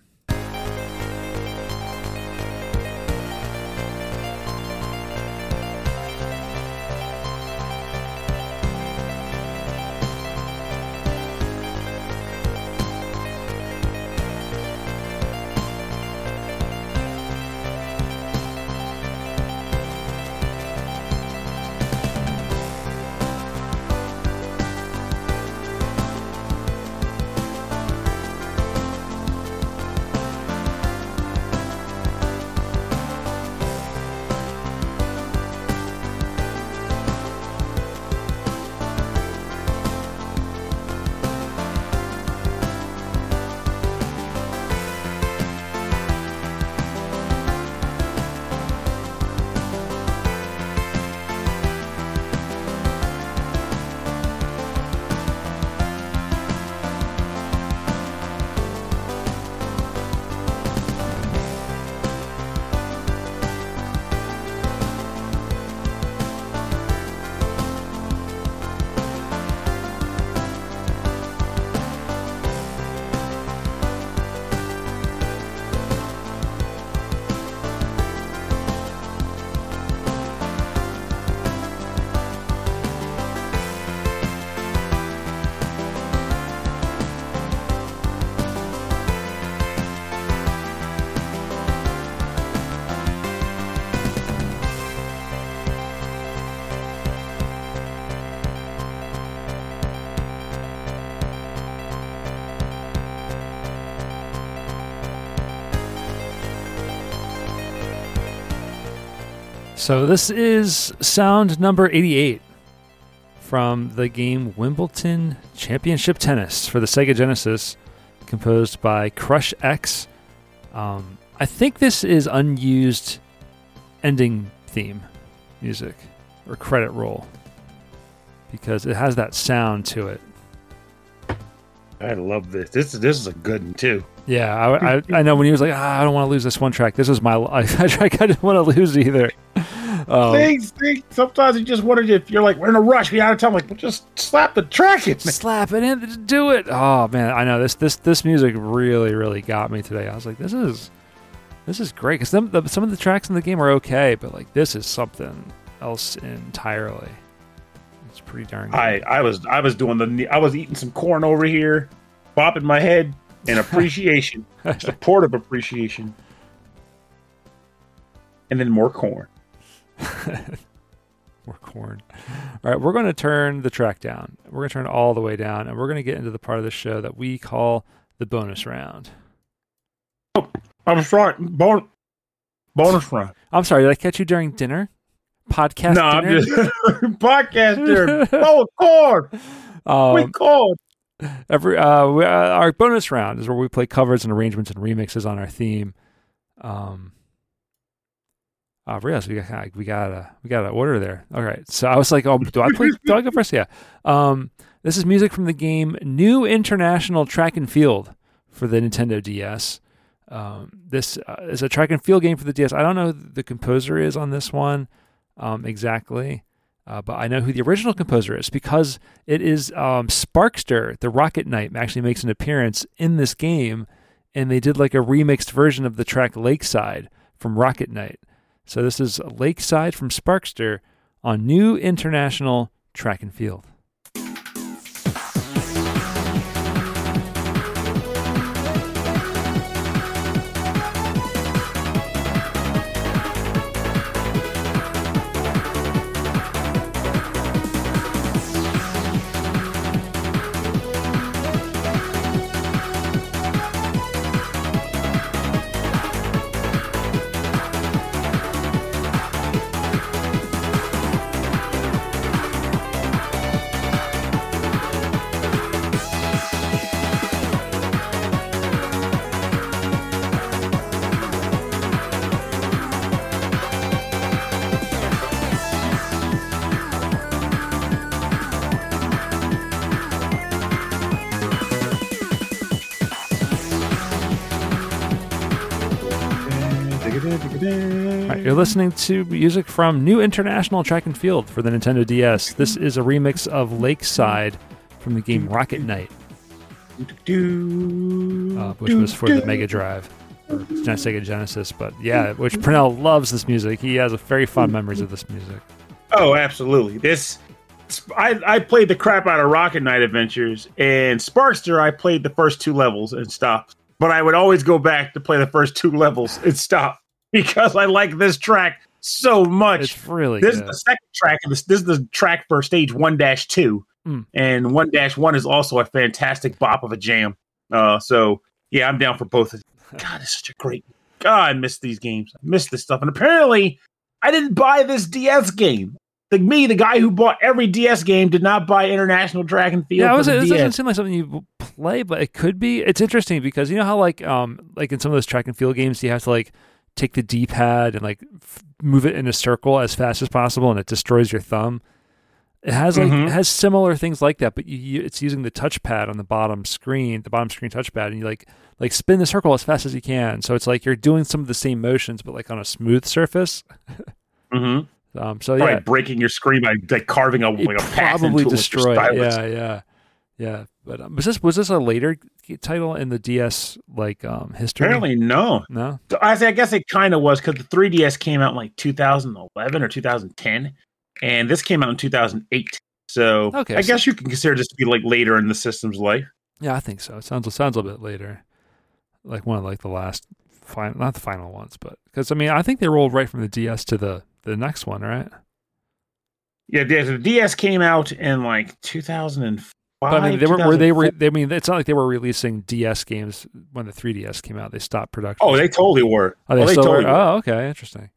So this is sound number 88 from the game Wimbledon Championship Tennis for the Sega Genesis, composed by Crush X. Um, I think this is unused ending theme music or credit roll because it has that sound to it. I love this. This this is a good one too. Yeah, I, I, I know when he was like, ah, I don't want to lose this one track. This was my I, track. I didn't want to lose either. Um, things, things. Sometimes you just wonder if you're like we're in a rush, we out of time. Like, well, just slap the track in. slap it in, just do it. Oh man, I know this this this music really really got me today. I was like, this is this is great because some the, some of the tracks in the game are okay, but like this is something else entirely. It's pretty darn good. I I was I was doing the I was eating some corn over here, bopping my head in appreciation, supportive appreciation, and then more corn. More corn. All right, we're going to turn the track down. We're going to turn all the way down, and we're going to get into the part of the show that we call the bonus round. Oh, I'm sorry, bon- bonus round. I'm sorry, did I catch you during dinner? Podcast no, I'm dinner? just podcaster. oh, corn, Um, with corn. every uh, we, uh, our bonus round is where we play covers and arrangements and remixes on our theme. Um, I realized we got we got a we got an order there. All right, so I was like, oh, do I play? do I go first? Yeah. Um, this is music from the game New International Track and Field for the Nintendo DS. Um, this uh, is a track and field game for the DS. I don't know who the composer is on this one um, exactly, uh, but I know who the original composer is because it is um, Sparkster, the Rocket Knight, actually makes an appearance in this game, and they did like a remixed version of the track Lakeside from Rocket Knight. So this is Lakeside from Sparkster on New International Track and Field. You're listening to music from New International Track and Field for the Nintendo DS. This is a remix of Lakeside from the game Rocket Knight, uh, which was for the Mega Drive or Sega Genesis. But yeah, which Pernell loves this music. He has a very fond memories of this music. Oh, absolutely. This I, I played the crap out of Rocket Knight Adventures and Sparkster. I played the first two levels and stopped, but I would always go back to play the first two levels and stop because I like this track so much. It's really this good. is the second track, and this this is the track for stage one dash two, Mm. and one dash one is also a fantastic bop of a jam. Uh, so yeah, I'm down for both. of them. God, it's such a great. God, I miss these games. I miss this stuff, and apparently, I didn't buy this DS game. Like me, the guy who bought every DS game, did not buy International Track and Field. Yeah, it, was, it DS. doesn't seem like something you play, but it could be. It's interesting because you know how like um like in some of those track and field games, you have to like take the D pad and like f- move it in a circle as fast as possible, and it destroys your thumb. It has like Mhm. it has similar things like that, but you, you, it's using the touchpad on the bottom screen, the bottom screen touchpad, and you like like spin the circle as fast as you can. So it's like you're doing some of the same motions, but like on a smooth surface. Mhm. Um, so Probably yeah, breaking your screen by like carving a it like a probably into it with your destroyed. stylus. Yeah, yeah, yeah. But um, was this was this a later title in the DS like um history? Apparently, no. no. So I, I guess it kind of was because the 3DS came out in like 2011 or 2010, and this came out in 2008. So Okay, I so- guess you can consider this to be like later in the system's life. Yeah, I think so. It sounds it sounds a bit later, like one of like the last final, not the final ones, but because I mean I think they rolled right from the DS to the the next one, right? Yeah, the, the DS came out in like 2005. But I mean they were, were they were. They, I mean it's not like they were releasing DS games when the 3DS came out. They stopped production. Oh, they totally were. Oh, they Oh, still totally were? were. Oh, okay, interesting.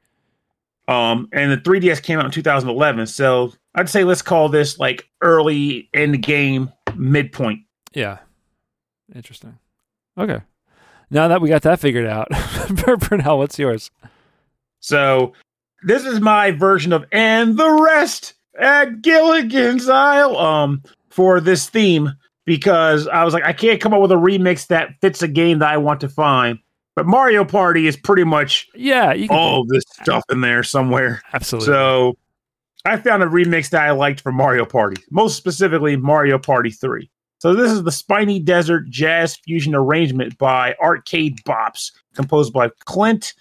Um, and the 3DS came out in 2011. So I'd say let's call this like early end game midpoint. Yeah, interesting. Okay, now that we got that figured out, Pernell, what's yours? So this is my version of and the rest at Gilligan's Isle um for this theme because I was like I can't come up with a remix that fits a game that I want to find. But Mario Party is pretty much Yeah, you can all of this stuff in there somewhere. absolutely. So I found a remix that I liked for Mario Party, most specifically Mario Party 3. So this is the Spiny Desert Jazz Fusion arrangement by Arcade Bops, composed by Clint.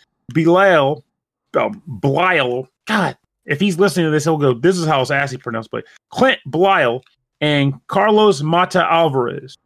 Uh, Blyle. God, if he's listening to this, he'll go, this is how it's actually pronounced, but Clint Blyle and Carlos Mata Alvarez.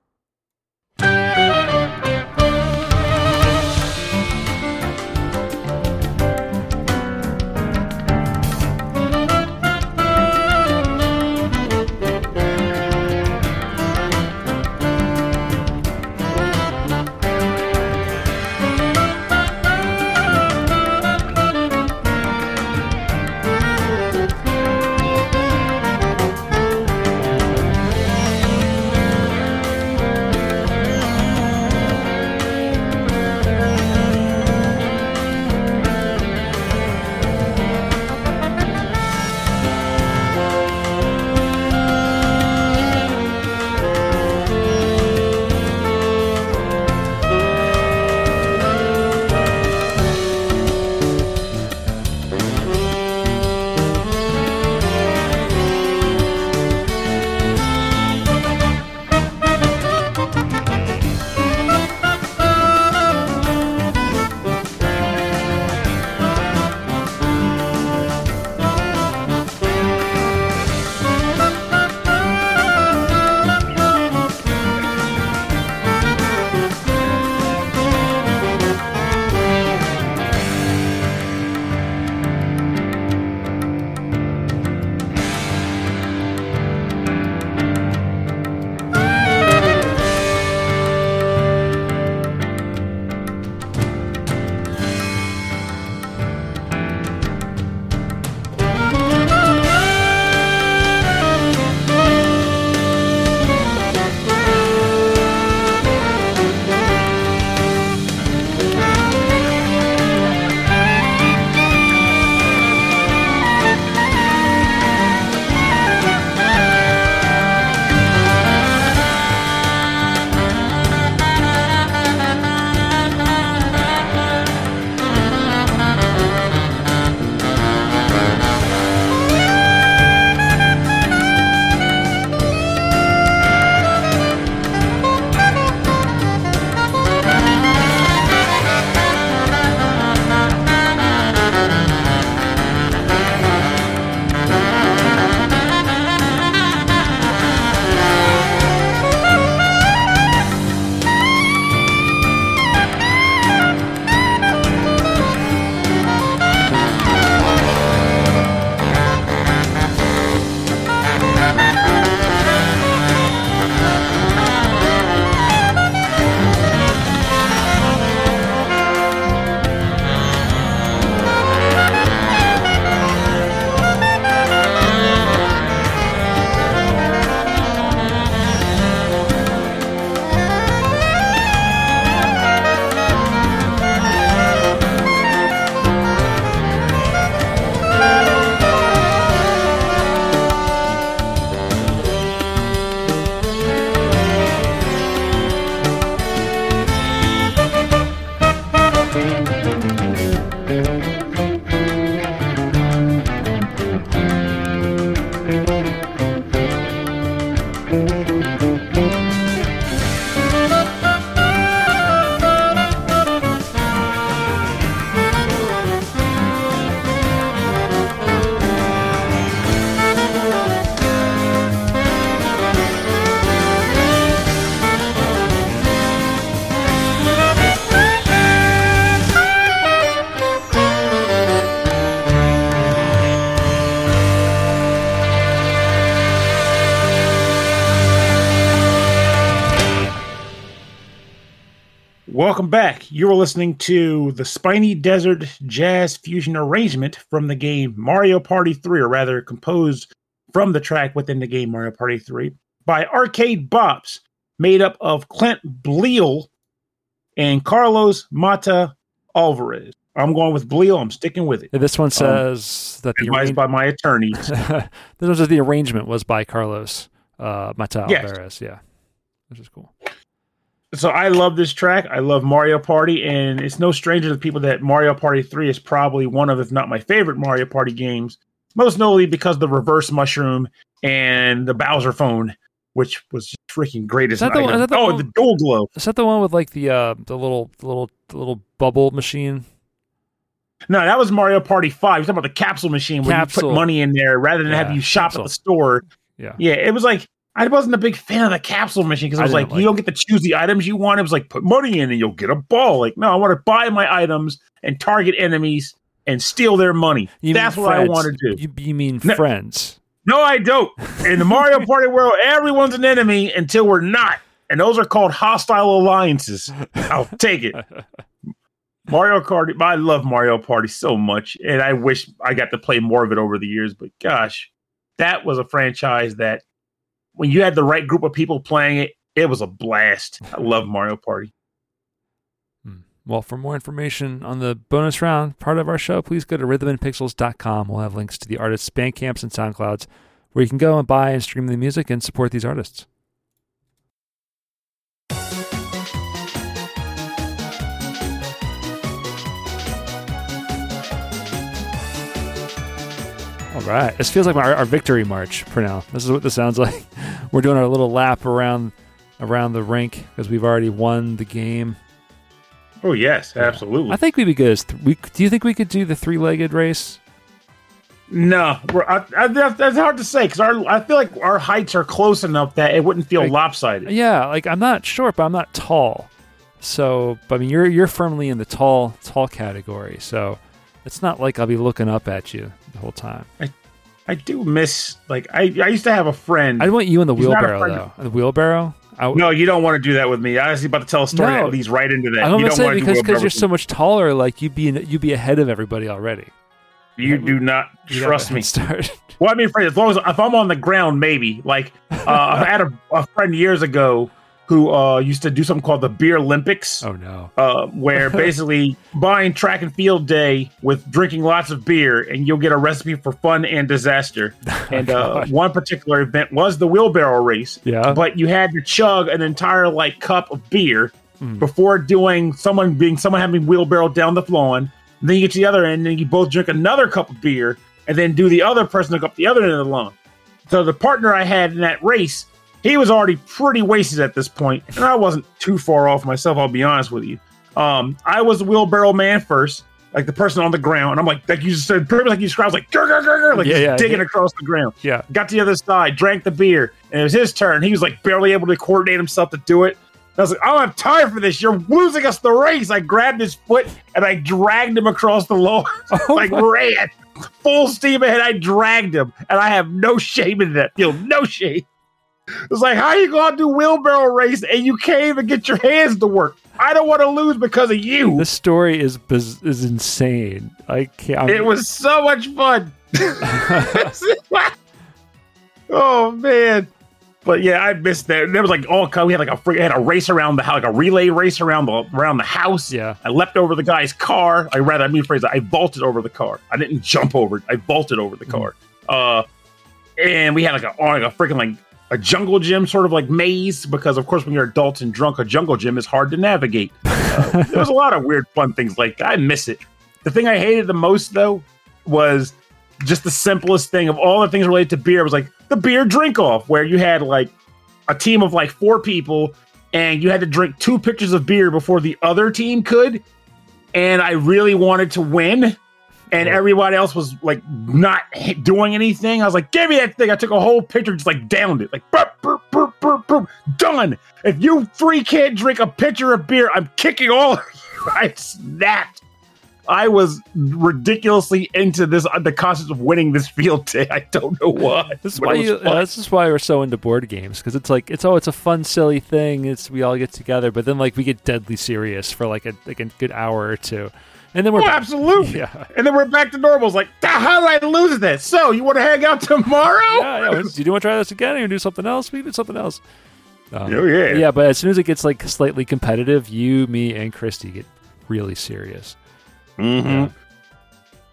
Welcome back. You are listening to the Spiny Desert Jazz Fusion arrangement from the game Mario Party 3, or rather, composed from the track within the game Mario Party 3 by Arcade Bops, made up of Clint Bleal and Carlos Mata Alvarez. I'm going with Bleal. I'm sticking with it. This one says that the Advised arrange- by my attorneys. this one says the arrangement was by Carlos uh, Mata Yes. Alvarez. Yeah, which is cool. So I love this track. I love Mario Party, and it's no stranger to people that Mario Party 3 is probably one of, if not my favorite Mario Party games. Most notably because of the reverse mushroom and the Bowser phone, which was just freaking great as that an the one- the oh, one- the dual glow. Is that the one with like the uh, the little the little the little bubble machine? No, that was Mario Party 5. You're talking about the capsule machine where you Capsule. put money in there rather than have you shop capsule. at the store. Yeah. Yeah, it was like I wasn't a big fan of the capsule machine because I was like, like you don't get to choose the items you want. It was like put money in and you'll get a ball. Like, no, I want to buy my items and target enemies and steal their money. You That's what I friends. want to do. You, you mean No. friends? No, I don't. In the Mario Party world, everyone's an enemy until we're not. And those are called hostile alliances. I'll take it. Mario Kart, I love Mario Party so much. And I wish I got to play more of it over the years. But gosh, that was a franchise that when you had the right group of people playing it, it was a blast. I love Mario Party. Hmm. Well, for more information on the bonus round part of our show, please go to rhythmandpixels.com. We'll have links to the artists' Bandcamps and SoundClouds where you can go and buy and stream the music and support these artists. Right. This feels like our, our victory march for now. This is what this sounds like. We're doing our little lap around around the rink because we've already won the game. Oh, yes, absolutely. I think we'd be good. As th- we, do you think we could do the three-legged race? no, we're, I, I, that's, that's hard to say because our I feel like our heights are close enough that it wouldn't feel Like- lopsided. Yeah, like I'm not short, but I'm not tall. So, but I mean, you're you're firmly in the tall tall category. So, it's not like I'll be looking up at you the whole time. I I do miss, like, I, I used to have a friend. I want you in the He's wheelbarrow though. The wheelbarrow. I, No, you don't want to do that with me. I was about to tell a story No. that leads right into that. I'm you don't say want to because because you're so much taller, like you'd be in, you'd be ahead of everybody already. You do not You'd have a trust me. Start. Well, I mean, as long as if I'm on the ground, maybe. Like, uh, I had a, a friend years ago who uh, used to do something called the Beer Olympics, oh no. uh, where basically buying track and field day with drinking lots of beer, and you'll get a recipe for fun and disaster. And uh, one particular event was the wheelbarrow race. Yeah. but you had to chug an entire like cup of beer Mm. before doing someone being someone having wheelbarrow down the lawn. And then you get to the other end, and you both drink another cup of beer, and then do the other person hook up the other end of the lawn. So the partner I had in that race, he was already pretty wasted at this point, and I wasn't too far off myself. I'll be honest with you. Um, I was the wheelbarrow man first, like the person on the ground. And I'm like, like you just said, pretty much like you described, like, grr, grr, grr, like Yeah, yeah, digging yeah. across the ground Yeah. got to the other side, drank the beer, and it was his turn. He was like barely able to coordinate himself to do it. I was like, I don't have time for this. You're losing us the race. I grabbed his foot and I dragged him across the lawn. Oh like my- ran full steam ahead. I dragged him, and I have no shame in that. Feel no shame. It's like, how you gonna do wheelbarrow race and you can't even get your hands to work? I don't want to lose because of you. This story is biz- is insane. I can't. I'm- It was so much fun. oh man. But yeah, I missed that. There was like all we had like a free had a race around the house, like a relay race around the around the house. Yeah. I leapt over the guy's car. I rather I mean phrase I vaulted over the car. I didn't jump over. I vaulted over the car. Uh and we had like a like a freaking like a jungle gym sort of like maze because of course when you're adults and drunk a jungle gym is hard to navigate. Uh, there was a lot of weird fun things like that. I miss it. The thing I hated the most though was just the simplest thing of all the things related to beer was like the beer drink off where you had like a team of like four people and you had to drink two pitchers of beer before the other team could and I really wanted to win and everybody else was like not doing anything. I was like, "Give me that thing!" I took a whole pitcher, just like downed it, like burp, burp, burp, burp, burp. done. If you three can't drink a pitcher of beer, I'm kicking all of you. I snapped. I was ridiculously into this uh, the concept of winning this field day. I don't know why. This is why you, uh, this is why we're so into board games because it's like it's oh it's a fun silly thing. It's we all get together, but then like we get deadly serious for like a like a good hour or two, and then we're back. absolutely. Yeah. And then we're back to normal. It's like, "Ah, how did I lose this? So you want to hang out tomorrow? yeah, yeah. Do you want to try this again? Or do something else? We do something else. Um, Oh, yeah. yeah. But as soon as it gets like slightly competitive, you, me, and Christy get really serious. Mm-hmm. Yeah.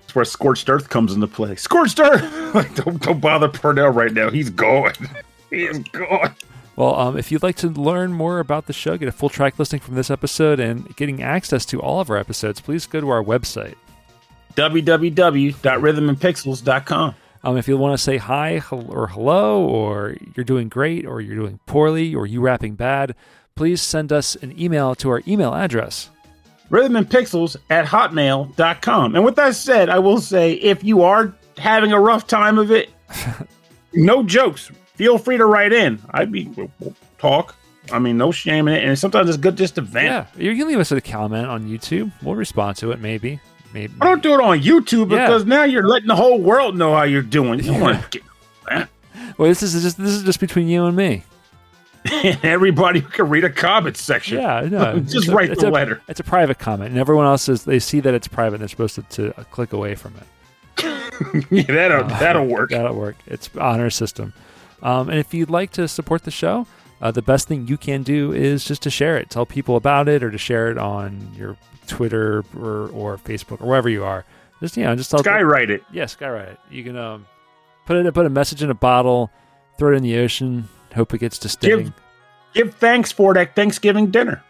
That's where Scorched Earth comes into play. Scorched Earth! like, don't, don't bother Pernell right now. He's gone. he is gone. Well, um, if you'd like to learn more about the show, get a full track listing from this episode, and getting access to all of our episodes, please go to our website. www.rhythmandpixels.com. Um, if you want to say hi or hello, or you're doing great, or you're doing poorly, or you rapping bad, please send us an email to our email address. Rhythmandpixels at hotmail.com. And with that said, I will say if you are having a rough time of it, no jokes. Feel free to write in. I'd be we'll, we'll talk. I mean, no shame in it. And sometimes it's good just to vent. Yeah, you can leave us a comment on YouTube. We'll respond to it, maybe. Maybe. I don't do it on YouTube Yeah. because now you're letting the whole world know how you're doing. You to get Well, this is just this is just between you and me. everybody can read a comment section. Yeah, no, Just it's a- write it's the a- letter. It's a private comment, and everyone else is they see that it's private. and They're supposed to, to uh, click away from it. yeah, that'll, Uh, that'll work. That'll work. It's honor system. Um, and if you'd like to support the show, uh, the best thing you can do is just to share it. Tell people about it, or to share it on your Twitter or, or Facebook or wherever you are. Just you know, just tell Skywrite it. Yeah, skywrite it. You can um, put it put a message in a bottle, throw it in the ocean, hope it gets distilling. Give, give thanks for that Thanksgiving dinner.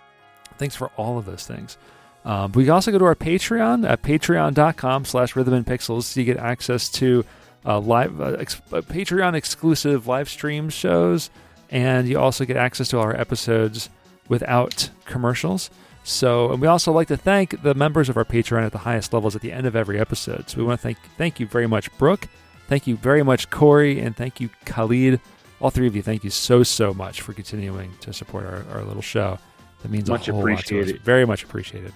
Thanks for all of those things. Um, but you can also go to our Patreon at patreon.com slash rhythm and pixels so you get access to uh, live uh, ex- uh, Patreon exclusive live stream shows, and you also get access to all our episodes without commercials. So, and we also like to thank the members of our Patreon at the highest levels at the end of every episode. So, we want to thank thank you very much, Brooke. Thank you very much, Corey, and thank you, Khalid. All three of you, thank you so so much for continuing to support our, our little show. That means Much a whole lot to us. Very much appreciated.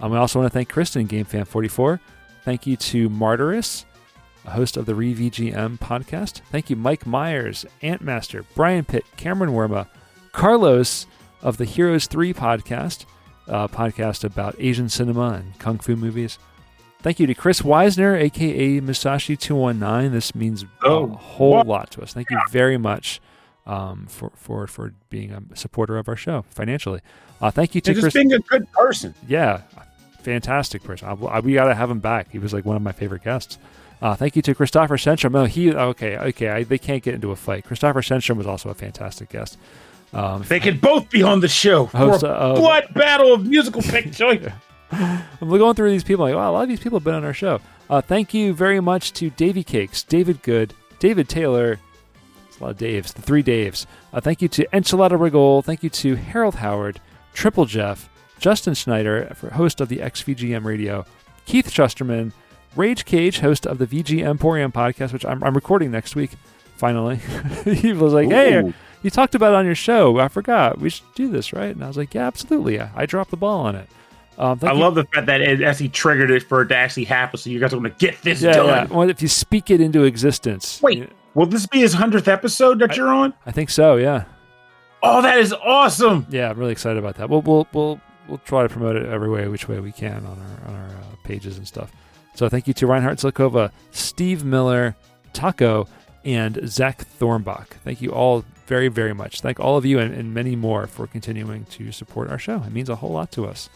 Um, I also want to thank Kristen, GameFan44. Thank you to Martyrus, host of the ReVGM podcast. Thank you, Mike Myers, Antmaster, Brian Pitt, Cameron Werma, Carlos of the Heroes 3 podcast, uh, podcast about Asian cinema and kung fu movies. Thank you to Chris Weisner, aka Musashi219. This means Oh, a whole lot to us. Thank you very much um, for, for, for being a supporter of our show financially. Uh, thank you to And Chris. just being a good person. Yeah, fantastic person. I, I- we got to have him back. He was like one of my favorite guests. Uh, thank you to Christopher Senstrom. No, he okay, okay. I, they can't get into a fight. Christopher Senstrom was also a fantastic guest. Um, They can both be on the show for a of- blood battle of musical picture. I'm going through these people. Like, wow, a lot of these people have been on our show. Uh, thank you very much to Davy Cakes, David Good, David Taylor. It's a lot of Daves, the three Daves. Uh, thank you to Enchilada Rigol. Thank you to Harold Howard, Triple Jeff, Justin Schneider, host of the XVGM Radio, Keith Shusterman, Rage Cage, host of the VG Emporium podcast, which I'm, I'm recording next week. Finally, he was like, "Hey, you talked about it on your show. I forgot. We should do this, right?" And I was like, "Yeah, absolutely. I, I dropped the ball on it." Um, I you- love the fact that it actually triggered it for it to actually happen. So you guys are going to get this Yeah, done. yeah. Well, if you speak it into existence. Wait, you- will this be his hundredth episode that you're on? I think so. Yeah, Oh, that is awesome! yeah. I'm really excited about that. We'll we'll we'll we'll try to promote it every way, which way we can on our on our uh, pages and stuff. So thank you to Reinhard Zilkova, Steve Miller, Taco, and Zach Thornbach. Thank you all very very much. Thank all of you and, and many more for continuing to support our show. It means a whole lot to us.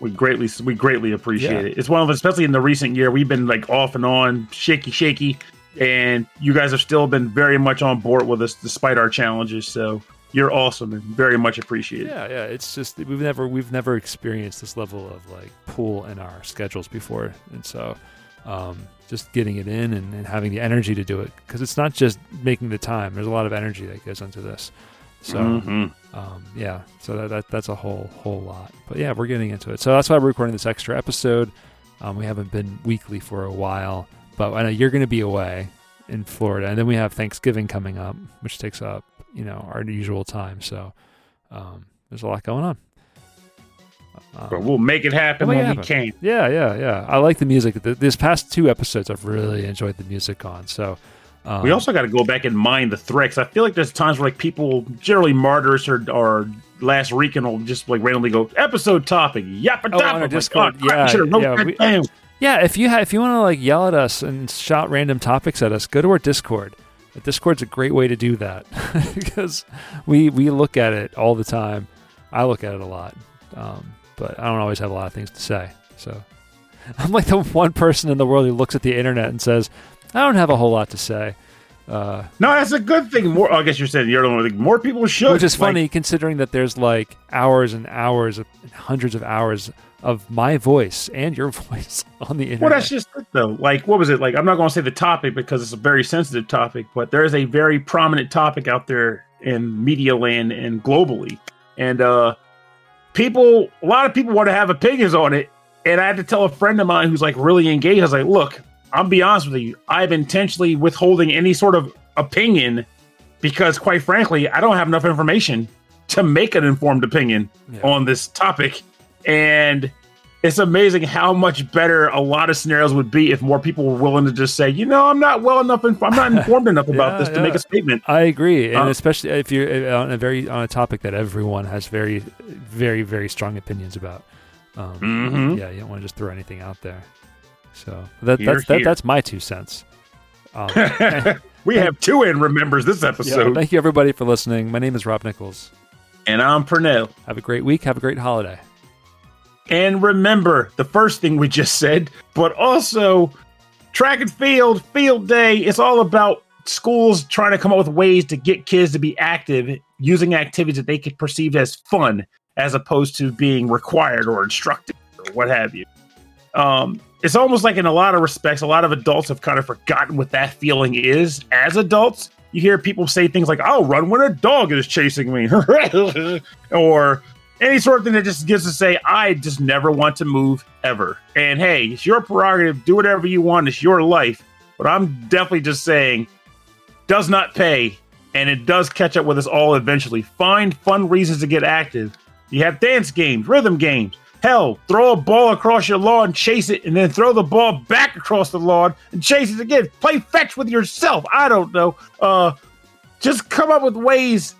We greatly, we greatly appreciate Yeah. it. It's one of, especially in the recent year, we've been like off and on, shaky, shaky, and you guys have still been very much on board with us despite our challenges. So you're awesome and very much appreciated. Yeah, yeah. It's just we've never we've never experienced this level of like pull in our schedules before, and so um, just getting it in and, and having the energy to do it because it's not just making the time. There's a lot of energy that goes into this. So Mhm. um, yeah, so that, that that's a whole whole lot. But yeah, we're getting into it. So that's why we're recording this extra episode. Um, we haven't been weekly for a while, but I know you're going to be away in Florida, and then we have Thanksgiving coming up, which takes up you know our usual time. So um, there's a lot going on. Um, But we'll make it happen We'll make when it we can. yeah, yeah, yeah. I like the music. Th- This past two episodes, I've really enjoyed the music on. So um, We also got to go back and mind the threats. I feel like there's times where like people, generally martyrs or or last Rican will just like randomly go episode topic, yappa Oh, on our. Discord, Like, oh, crap, yeah, yeah, we- Yeah, if you ha- if you want to like yell at us and shout random topics at us, go to our Discord. Discord's a great way to do that because we we look at it all the time. I look at it a lot, um, but I don't always have a lot of things to say. So I'm like the one person in the world who looks at the internet and says, "I don't have a whole lot to say," uh, No, that's a good thing. More, I guess you're saying you're the one. Like, more people should. which is Like, funny considering that there's like hours and hours, of, hundreds of hours of my voice and your voice on the internet. Well, that's just it, though. Like, what was it? Like, I'm not going to say the topic because it's a very sensitive topic, but there is a very prominent topic out there in media land and globally. And uh people, a lot of people want to have opinions on it. And I had to tell a friend of mine who's like really engaged. I was like, look, I'll be honest with you. I'm intentionally withholding any sort of opinion because, quite frankly, I don't have enough information to make an informed opinion Yeah. on this topic. And it's amazing how much better a lot of scenarios would be if more people were willing to just say, you know, I'm not well enough, inf- I'm not informed enough about Yeah, this to yeah. make a statement. I agree, and Uh, especially if you're uh, on a very on a topic that everyone has very, very, very strong opinions about. Um, Mhm. Yeah, you don't want to just throw anything out there. So that, Here, that's that, that's my two cents. Um, we have two in remembers this yeah, episode, thank you everybody for listening. My name is Rob Nichols. and I'm Pernell. Have a great week. Have a great holiday. And remember the first thing we just said, but also track and field, field day. It's all about schools trying to come up with ways to get kids to be active using activities that they could perceive as fun as opposed to being required or instructed or what have you. Um, it's almost like in a lot of respects, a lot of adults have kind of forgotten what that feeling is as adults. You hear people say things like, I'll run when a dog is chasing me, or any sort of thing that just gets to say, I just never want to move ever. And hey, it's your prerogative. Do whatever you want. It's your life. But I'm definitely just saying, does not pay. And it does catch up with us all eventually. Find fun reasons to get active. You have dance games, rhythm games. Hell, throw a ball across your lawn, chase it, and then throw the ball back across the lawn and chase it again. Play fetch with yourself. I don't know. Uh, just come up with ways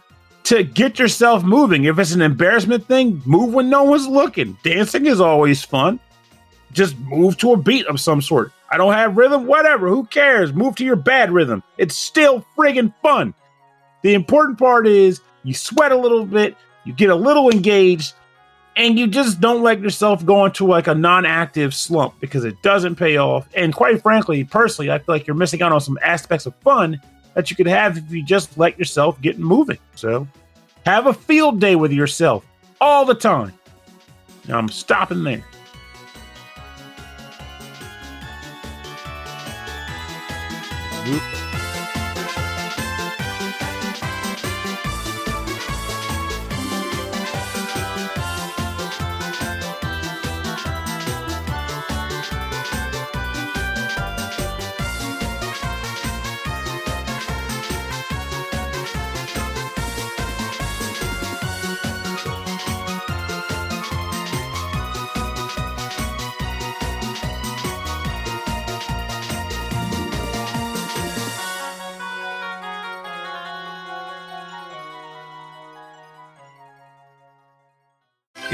to get yourself moving. If it's an embarrassment thing, move when no one's looking. Dancing is always fun. Just move to a beat of some sort. I don't have rhythm, whatever. Who cares? Move to your bad rhythm. It's still friggin' fun. The important part is you sweat a little bit, you get a little engaged, and you just don't let yourself go into like a non-active slump because it doesn't pay off. And quite frankly, personally, I feel like you're missing out on some aspects of fun that you could have if you just let yourself get moving. So have a field day with yourself all the time. Now I'm stopping there.